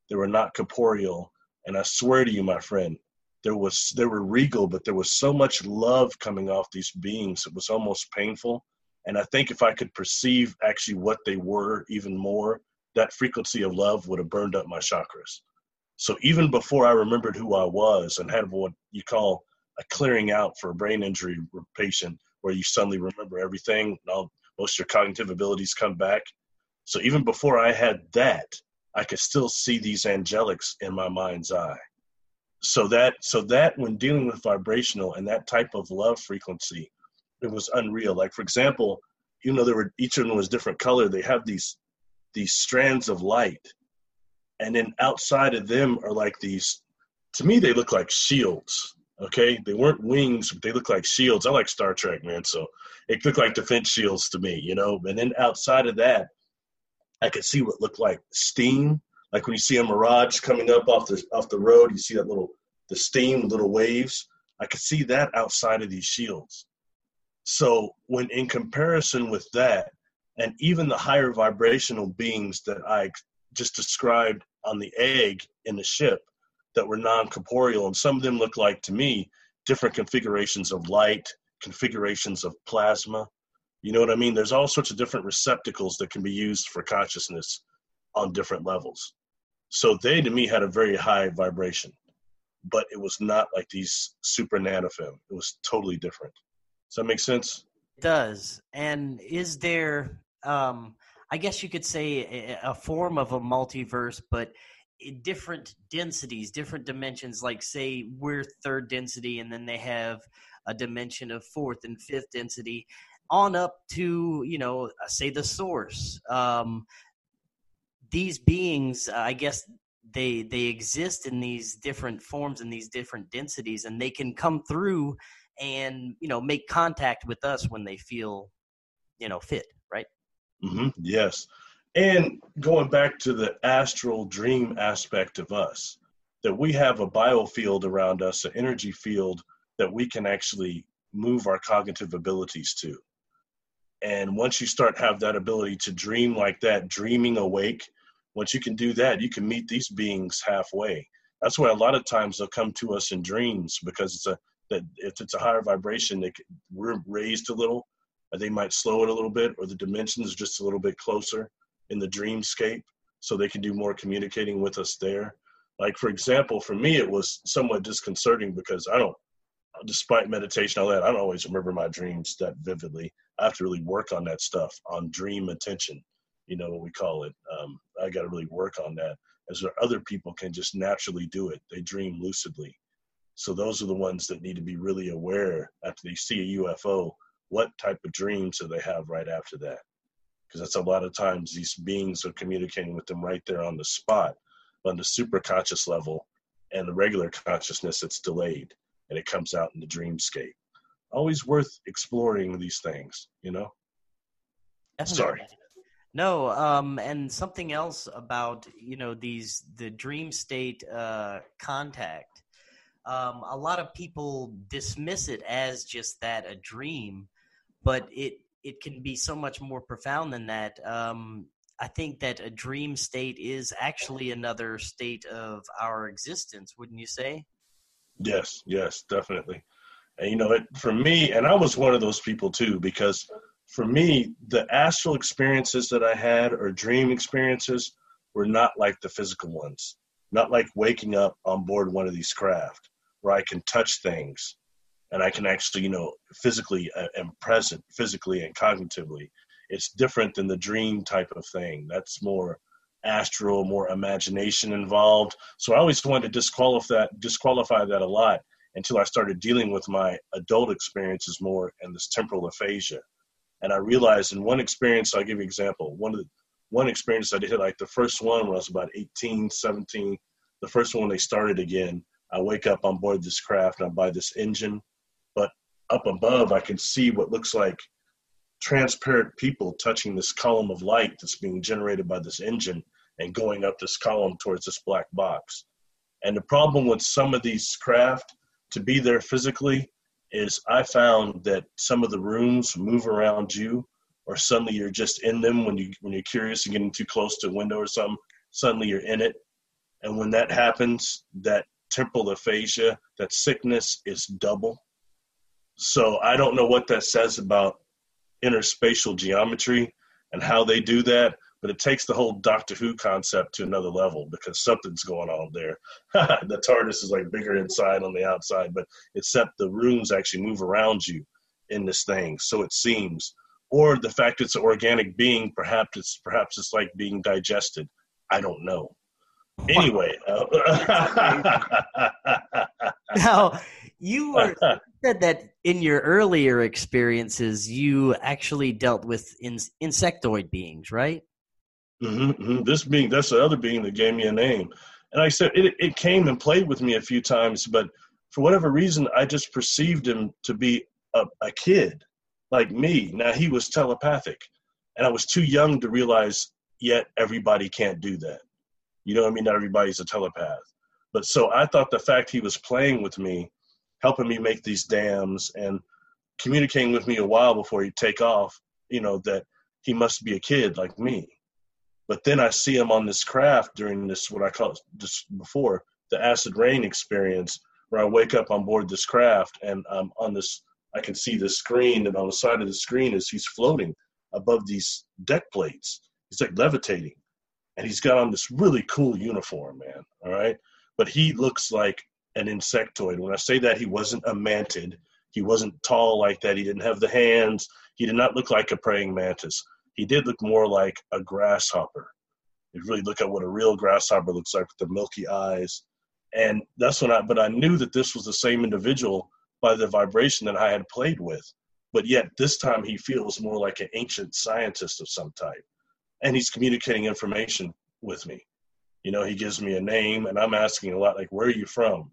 They were not corporeal. And I swear to you, my friend, there was they were regal, but there was so much love coming off these beings. It was almost painful and I think if I could perceive actually what they were even more, that frequency of love would have burned up my chakras. So even before I remembered who I was and had what you call a clearing out for a brain injury patient, where you suddenly remember everything, and all, most of your cognitive abilities come back. So even before I had that, I could still see these angelics in my mind's eye. So that so that when dealing with vibrational and that type of love frequency, it was unreal. Like for example, you know, there were each of them was different color. They have these these strands of light, and then outside of them are like these. To me, they look like shields. Okay, they weren't wings, but they look like shields. I like Star Trek, man, so it looked like defense shields to me, you know. And then outside of that, I could see what looked like steam, like when you see a mirage coming up off the off the road, you see that little the steam, little waves. I could see that outside of these shields. So, when in comparison with that, and even the higher vibrational beings that I just described on the egg in the ship that were non corporeal, and some of them look like to me different configurations of light, configurations of plasma. You know what I mean? There's all sorts of different receptacles that can be used for consciousness on different levels. So they to me had a very high vibration, but it was not like these super nanofem. It was totally different. Does that make sense? It does. And is there, um, I guess you could say, a, form of a multiverse, but different densities, different dimensions? Like, say, we're third density, and then they have a dimension of fourth and fifth density on up to, you know, say the source. Um, these beings, I guess, they they exist in these different forms and these different densities and they can come through and you know make contact with us when they feel you know fit right? Mm-hmm. yes. And going back to the astral dream aspect of us that we have a biofield around us an energy field that we can actually move our cognitive abilities to. And once you start have that ability to dream like that dreaming awake once you can do that you can meet these beings halfway. That's why a lot of times they'll come to us in dreams because it's a that if it's a higher vibration, they we're raised a little, they might slow it a little bit, or the dimensions just a little bit closer in the dreamscape, so they can do more communicating with us there. Like for example, for me, it was somewhat disconcerting because I don't, despite meditation all that, I don't always remember my dreams that vividly. I have to really work on that stuff, on dream attention. You know what we call it. Um, I got to really work on that. As other people can just naturally do it. They dream lucidly so those are the ones that need to be really aware after they see a UFO, what type of dreams do they have right after that? Because that's a lot of times these beings are communicating with them right there on the spot. on the super conscious level and the regular consciousness it's delayed and it comes out in the dreamscape always worth exploring these things you know Definitely. sorry no um and something else about you know these the dream state uh contact um a lot of people dismiss it as just that a dream but it it can be so much more profound than that um I think that a dream state is actually another state of our existence, wouldn't you say? Yes, yes, definitely. And you know, it, for me, and I was one of those people too, because for me, the astral experiences that I had or dream experiences were not like the physical ones. Not like waking up on board one of these craft where I can touch things and I can actually, you know, physically uh, present, physically and cognitively it's different than the dream type of thing. That's more astral, more imagination involved. So I always wanted to disqualify that, disqualify that a lot until I started dealing with my adult experiences more and this temporal aphasia. And I realized in one experience, I'll give you an example. One of the, one experience I did, like the first one when I was about 18, 17, the first one they started again, I wake up on board this craft and I buy this engine, but up above I can see what looks like transparent people touching this column of light that's being generated by this engine and going up this column towards this black box. And the problem with some of these craft to be there physically is I found that some of the rooms move around you or suddenly you're just in them when you when you're curious and getting too close to a window or something, suddenly you're in it. And when that happens, that temporal aphasia, that sickness is double. So I don't know what that says about interspatial geometry and how they do that, but it takes the whole Doctor Who concept to another level because something's going on there. the TARDIS is like bigger inside on the outside, but except the rooms actually move around you in this thing, so it seems. Or the fact it's an organic being, perhaps it's perhaps it's like being digested. I don't know. Anyway, uh, now you were said that in your earlier experiences, you actually dealt with in, insectoid beings, right? Mm-hmm, mm-hmm. This being, that's the other being that gave me a name. And I said, it, it came and played with me a few times, but for whatever reason, I just perceived him to be a, a kid like me. Now, he was telepathic, and I was too young to realize yet everybody can't do that. You know what I mean? Not everybody's a telepath. But so I thought the fact he was playing with me helping me make these dams and communicating with me a while before he take off, you know, that he must be a kid like me. But then I see him on this craft during this, what I call just before the acid rain experience, where I wake up on board this craft and I'm on this, I can see the screen, and on the side of the screen is he's floating above these deck plates. He's like levitating. And he's got on this really cool uniform, man. All right. But he looks like an insectoid. When I say that, he wasn't a mantid. He wasn't tall like that. He didn't have the hands. He did not look like a praying mantis. He did look more like a grasshopper. You really look at what a real grasshopper looks like with the milky eyes. And that's when I, but I knew that this was the same individual by the vibration that I had played with. But yet this time he feels more like an ancient scientist of some type. And he's communicating information with me. You know, he gives me a name and I'm asking a lot like, where are you from?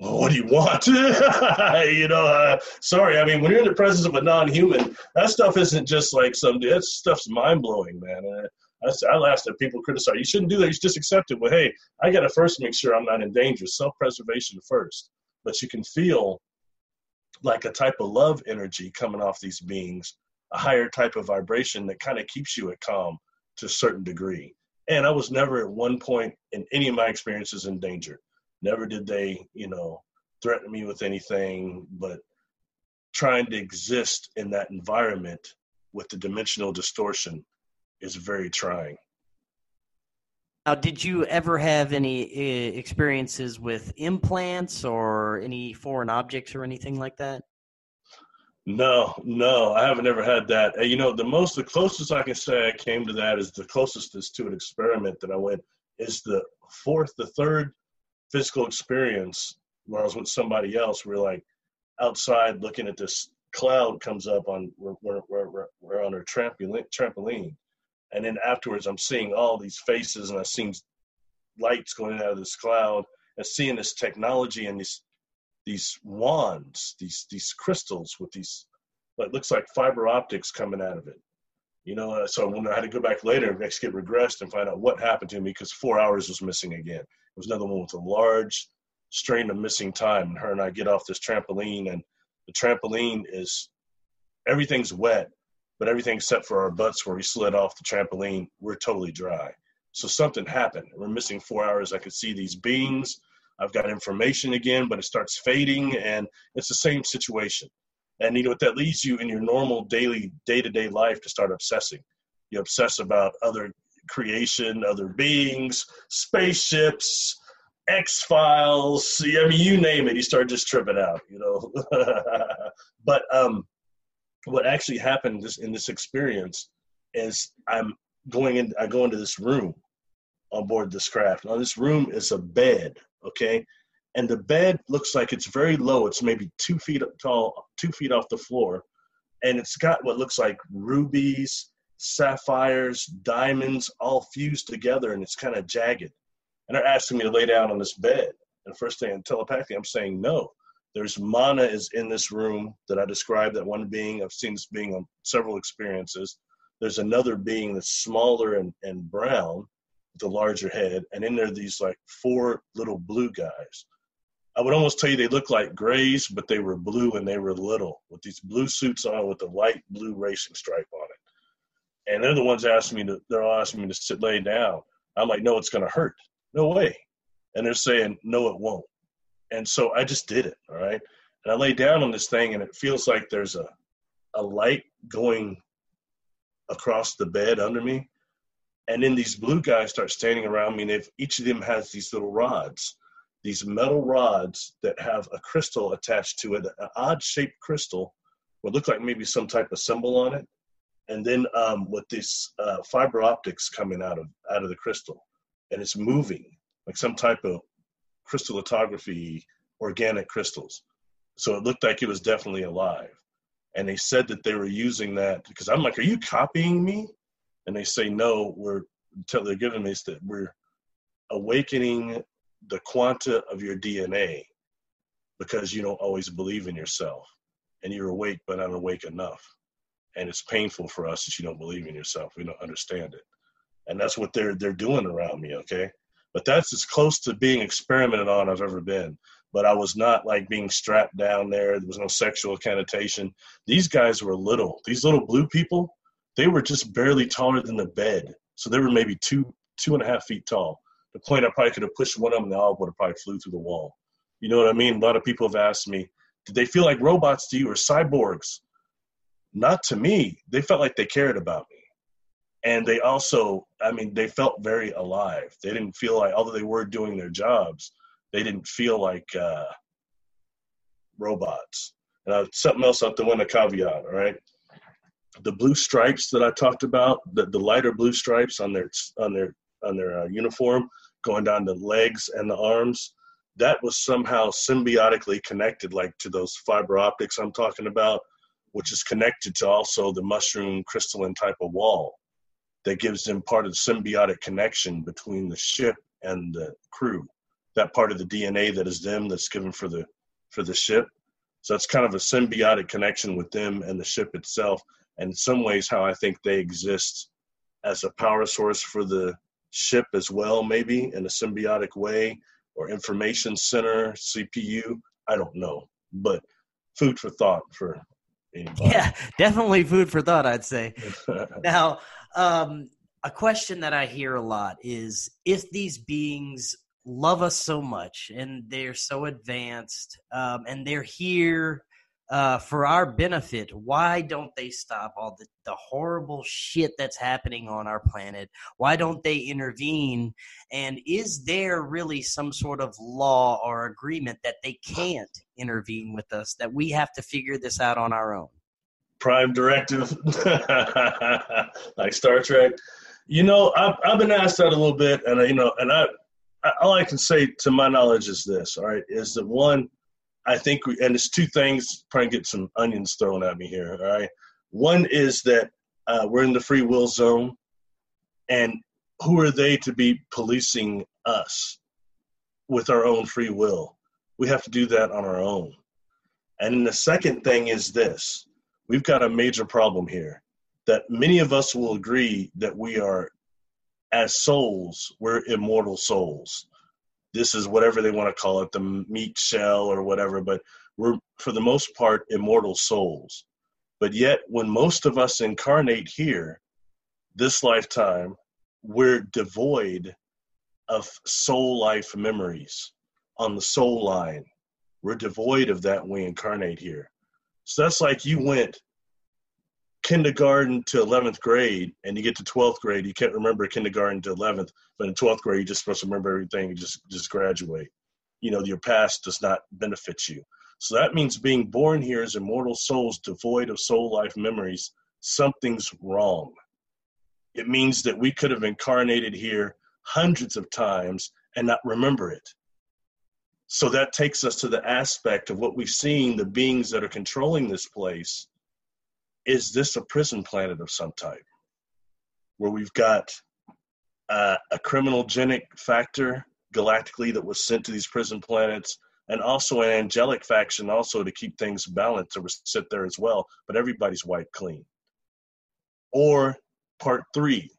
what do you want? you know, uh, sorry. I mean, when you're in the presence of a non-human, that stuff isn't just like some. That stuff's mind blowing, man. Uh, I, laughed at people criticize. You shouldn't do that. You should just accept it. Well, hey, I got to first make sure I'm not in danger. Self-preservation first. But you can feel like a type of love energy coming off these beings, a higher type of vibration that kind of keeps you at calm to a certain degree. And I was never at one point in any of my experiences in danger Never did they, you know, threaten me with anything, but trying to exist in that environment with the dimensional distortion is very trying. Now, did you ever have any uh, experiences with implants or any foreign objects or anything like that? No, no, I haven't ever had that. You know, the most, the closest I can say I came to that is the closest is to an experiment that I went is the fourth, the third physical experience where I was with somebody else. We are like outside looking at this cloud comes up on we're, we're, we're, we're on a trampoline, trampoline. And then afterwards, I'm seeing all these faces and I seen lights going out of this cloud and seeing this technology and these these wands, these these crystals with these what looks like fiber optics coming out of it. You know, uh, so when I had to go back later and get regressed and find out what happened to me because four hours was missing again. It was another one with a large strain of missing time. And her and I get off this trampoline, and the trampoline is everything's wet, but everything except for our butts where we slid off the trampoline, we're totally dry. So something happened. We're missing four hours. I could see these beings. I've got information again, but it starts fading, and it's the same situation. And you know what that leads you in your normal daily day-to-day life to start obsessing. You obsess about other creation, other beings, spaceships, X Files. I mean, you name it. You start just tripping out, you know. but um, what actually happened in this experience is I'm going in. I go into this room on board this craft. Now, this room is a bed, okay, and the bed looks like it's very low. It's maybe two feet tall, two feet off the floor, and it's got what looks like rubies, sapphires, diamonds, all fused together, and it's kind of jagged. And they're asking me to lay down on this bed. And first thing in telepathy, I'm saying no. There's mana is in this room that I described. That one being, I've seen this being on several experiences. There's another being that's smaller and, and brown, a larger head, and in there these like four little blue guys. I would almost tell you they look like grays, but they were blue and they were little with these blue suits on with a light blue racing stripe on it. And they're the ones asking me to, they're asking me to sit, lay down. I'm like, no, it's going to hurt. No way. And they're saying, no, it won't. And so I just did it. All right. And I lay down on this thing and it feels like there's a, a light going across the bed under me. And then these blue guys start standing around me, and if each of them has these little rods these metal rods that have a crystal attached to it, an odd shaped crystal, would look like maybe some type of symbol on it, and then um, with these uh, fiber optics coming out of out of the crystal, and it's moving like some type of crystallography, organic crystals. So it looked like it was definitely alive. And they said that they were using that because I'm like, "Are you copying me?" And they say, "No, we're." Until they're giving me that we're awakening the quanta of your DNA because you don't always believe in yourself and you're awake but not awake enough. And it's painful for us that you don't believe in yourself. We don't understand it. And that's what they're they're doing around me, okay? But that's as close to being experimented on I've ever been. But I was not like being strapped down there. There was no sexual connotation. These guys were little. These little blue people, they were just barely taller than the bed. So they were maybe two two and a half feet tall the point I probably could have pushed one of them, the all would have probably flew through the wall. You know what I mean? A lot of people have asked me, did they feel like robots to you or cyborgs? Not to me. They felt like they cared about me. And they also, I mean, they felt very alive. They didn't feel like, although they were doing their jobs, they didn't feel like uh, robots. And uh, something else I have to win a caveat, all right? The blue stripes that I talked about, the, the lighter blue stripes on their on their on their uh, uniform, going down the legs and the arms. That was somehow symbiotically connected, like to those fiber optics I'm talking about, which is connected to also the mushroom crystalline type of wall that gives them part of the symbiotic connection between the ship and the crew. That part of the DNA that is them that's given for the for the ship. So it's kind of a symbiotic connection with them and the ship itself. And in some ways, how I think they exist as a power source for the ship as well, maybe in a symbiotic way, or information center, CPU. I don't know, but food for thought for anybody. Yeah, definitely food for thought, I'd say. now, um, a question that I hear a lot is if these beings love us so much and they're so advanced um, and they're here uh, for our benefit, why don't they stop all the, the horrible shit that's happening on our planet? Why don't they intervene? And is there really some sort of law or agreement that they can't intervene with us, that we have to figure this out on our own? Prime directive, like Star Trek. You know, I've, I've been asked that a little bit, and you know, and I, all I can say to my knowledge is this: all right, is that one, I think, we, and it's two things, trying to get some onions thrown at me here. All right. One is that uh, we're in the free will zone, and who are they to be policing us with our own free will. We have to do that on our own. And then the second thing is this we've got a major problem here that many of us will agree that we are, as souls, we're immortal souls. This is whatever they want to call it, the meat shell or whatever, but we're, for the most part, immortal souls. But yet, when most of us incarnate here, this lifetime, we're devoid of soul life memories on the soul line. We're devoid of that when we incarnate here. So that's like you went kindergarten to 11th grade and you get to 12th grade, you can't remember kindergarten to 11th, but in 12th grade, you're just supposed to remember everything and just, just graduate. You know, your past does not benefit you. So that means being born here as immortal souls devoid of soul life memories, something's wrong. It means that we could have incarnated here hundreds of times and not remember it. So that takes us to the aspect of what we've seen the beings that are controlling this place. Is this a prison planet of some type? Where we've got uh, a criminogenic factor galactically that was sent to these prison planets, and also an angelic faction also to keep things balanced to sit there as well, but everybody's wiped clean. Or part three,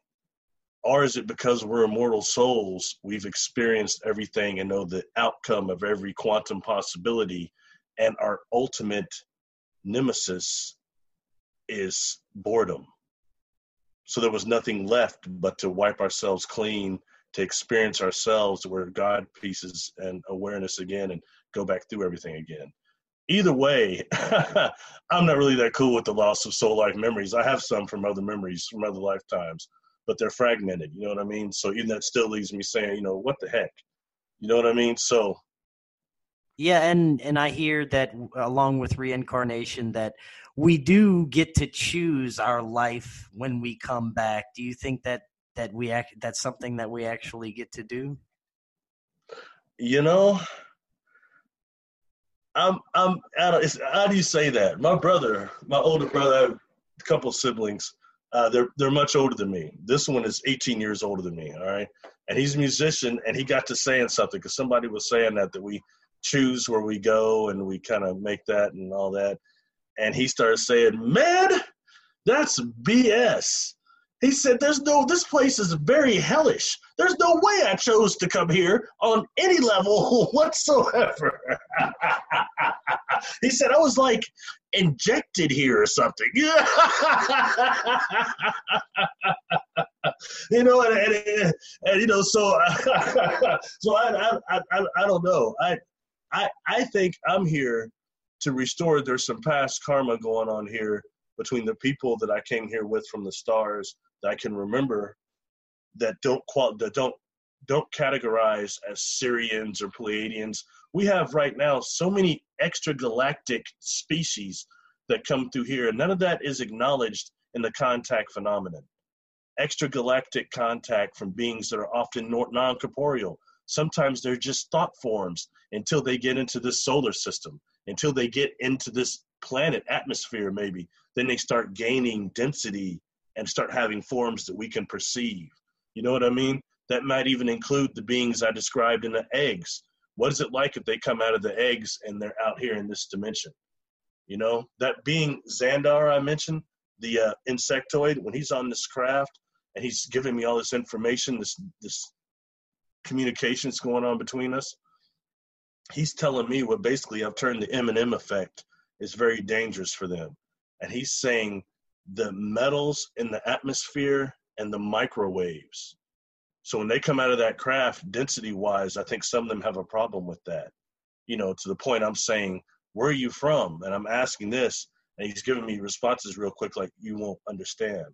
or is it because we're immortal souls, we've experienced everything and know the outcome of every quantum possibility, and our ultimate nemesis is boredom? So there was nothing left but to wipe ourselves clean, to experience ourselves, where God pieces and awareness again, and go back through everything again. Either way, I'm not really that cool with the loss of soul life memories. I have some from other memories from other lifetimes but they're fragmented. You know what I mean? So even that still leaves me saying, you know, what the heck? You know what I mean? So yeah, and and I hear that along with reincarnation that we do get to choose our life when we come back. Do you think that that we act that's something that we actually get to do? You know, I'm I'm how do you say that? My brother, my older brother, a couple siblings. Uh, they're they're much older than me. This one is 18 years older than me. All right, and he's a musician, and he got to saying something because somebody was saying that that we choose where we go and we kind of make that and all that, and he started saying, "Man, that's BS." He said, "There's no. This place is very hellish. There's no way I chose to come here on any level whatsoever." he said, "I was like injected here or something." you know, and, and, and, you know, so so I, I I I don't know. I I I think I'm here to restore. There's some past karma going on here between the people that I came here with from the stars that I can remember that don't qual- that don't don't categorize as Sirians or Pleiadians. We have right now so many extragalactic species that come through here, and none of that is acknowledged in the contact phenomenon. Extragalactic contact from beings that are often non corporeal. Sometimes they're just thought forms until they get into this solar system, until they get into this planet atmosphere, maybe. Then they start gaining density and start having forms that we can perceive. You know what I mean? That might even include the beings I described in the eggs. What is it like if they come out of the eggs and they're out here in this dimension? You know, that being Xandar I mentioned, the uh, insectoid, when he's on this craft and he's giving me all this information, this this communications going on between us, he's telling me what basically I've turned the M&M effect is very dangerous for them. And he's saying the metals in the atmosphere and the microwaves. So when they come out of that craft, density wise, I think some of them have a problem with that. You know, to the point I'm saying, where are you from? And I'm asking this, and he's giving me responses real quick, like you won't understand.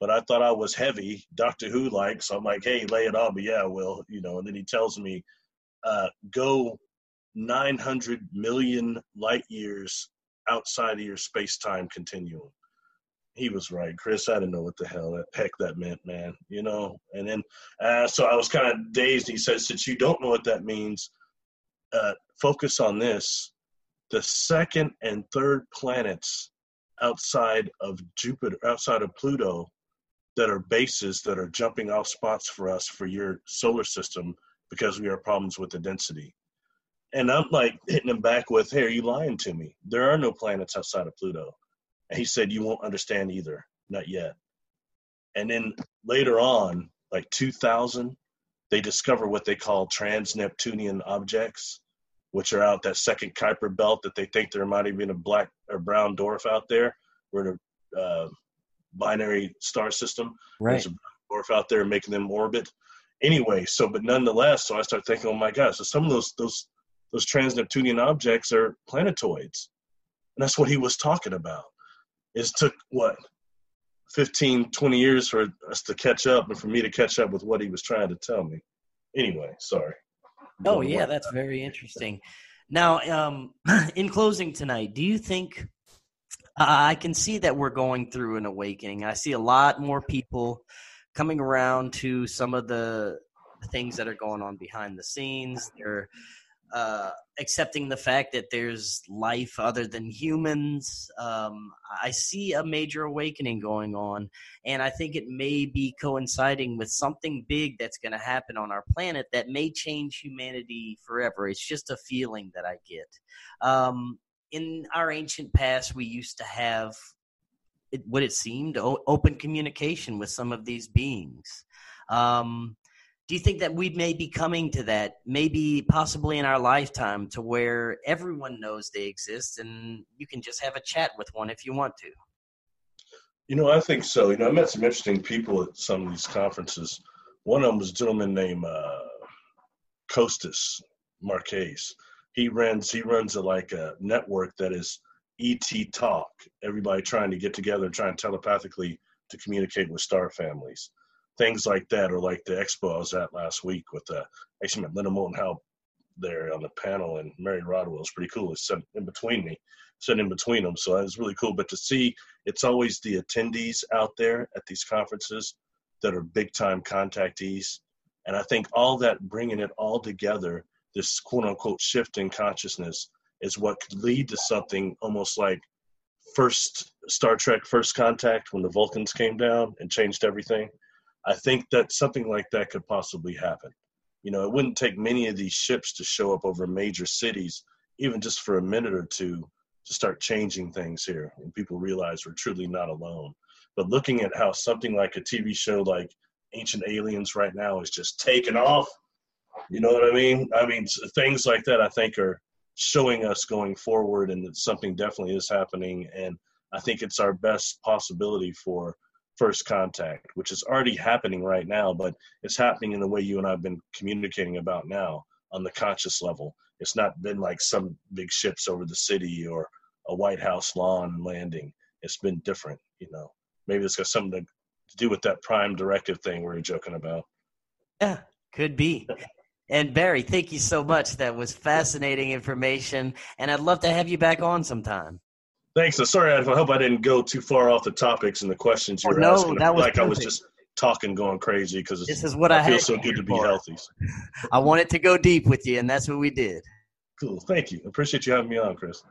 But I thought I was heavy, Doctor Who like, so I'm like, hey, lay it on me. Yeah, I will. You know, and then he tells me, uh, go 900 million light years outside of your space time continuum he was right, Chris. I didn't know what the hell that heck that meant, man. You know, and then uh, so I was kind of dazed. He said, since you don't know what that means, uh, focus on this: the second and third planets outside of Jupiter, outside of Pluto, that are bases that are jumping off spots for us for your solar system because we have problems with the density. And I'm like hitting him back with, Hey, are you lying to me? There are no planets outside of Pluto. And he said, You won't understand either. Not yet. And then later on, like 2000, they discover what they call trans Neptunian objects, which are out that second Kuiper belt that they think there might have been a black or brown dwarf out there. where the uh, binary star system. Right. There's a dwarf out there making them orbit. Anyway, so but nonetheless, so I start thinking, oh my gosh, so some of those those those trans Neptunian objects are planetoids, and that's what he was talking about. It took what 15, 20 years for us to catch up and for me to catch up with what he was trying to tell me. Anyway, sorry. Oh yeah, that's very interesting. Now, um, in closing tonight, do you think I can see that we're going through an awakening? I see a lot more people coming around to some of the things that are going on behind the scenes. They're uh, accepting the fact that there's life other than humans. Um, I see a major awakening going on, and I think it may be coinciding with something big that's going to happen on our planet that may change humanity forever. It's just a feeling that I get. Um, in our ancient past, we used to have it, what it seemed open communication with some of these beings. Um, do you think that we may be coming to that maybe possibly in our lifetime to where everyone knows they exist and you can just have a chat with one if you want to? You know i think so. You know i met some interesting people at some of these conferences. One of them was a gentleman named uh, costas marquez he runs he runs a like a network that is et talk everybody trying to get together and trying telepathically to communicate with star families things like that, or like the expo I was at last week with uh, actually met Linda Moulton Howe there on the panel, and Mary Rodwell was pretty cool. It's in between me, sitting in between them, so it was really cool. But to see, it's always the attendees out there at these conferences that are big time contactees, and I think all that bringing it all together, this quote unquote shift in consciousness, is what could lead to something almost like first Star Trek First Contact when the Vulcans came down and changed everything I think that something like that could possibly happen. You know, it wouldn't take many of these ships to show up over major cities, even just for a minute or two, to start changing things here, and people realize we're truly not alone. But looking at how something like a TV show like Ancient Aliens right now is just taking off, you know what I mean? I mean, things like that I think are showing us going forward, and that something definitely is happening. And I think it's our best possibility for first contact, which is already happening right now, but it's happening in the way you and I've been communicating about now on the conscious level. It's not been like some big ships over the city or a White House lawn landing. It's been different, you know. Maybe it's got something to do with that prime directive thing we are joking about. Yeah, could be. And Barry, thank you so much. That was fascinating information, and I'd love to have you back on sometime. Thanks. So sorry, I hope I didn't go too far off the topics and the questions you oh, were no, asking. That was like perfect. I was just talking, going crazy because this is what I, I feel so good to be for. healthy. I wanted to go deep with you, and that's what we did. Cool. Thank you. Appreciate you having me on, Chris.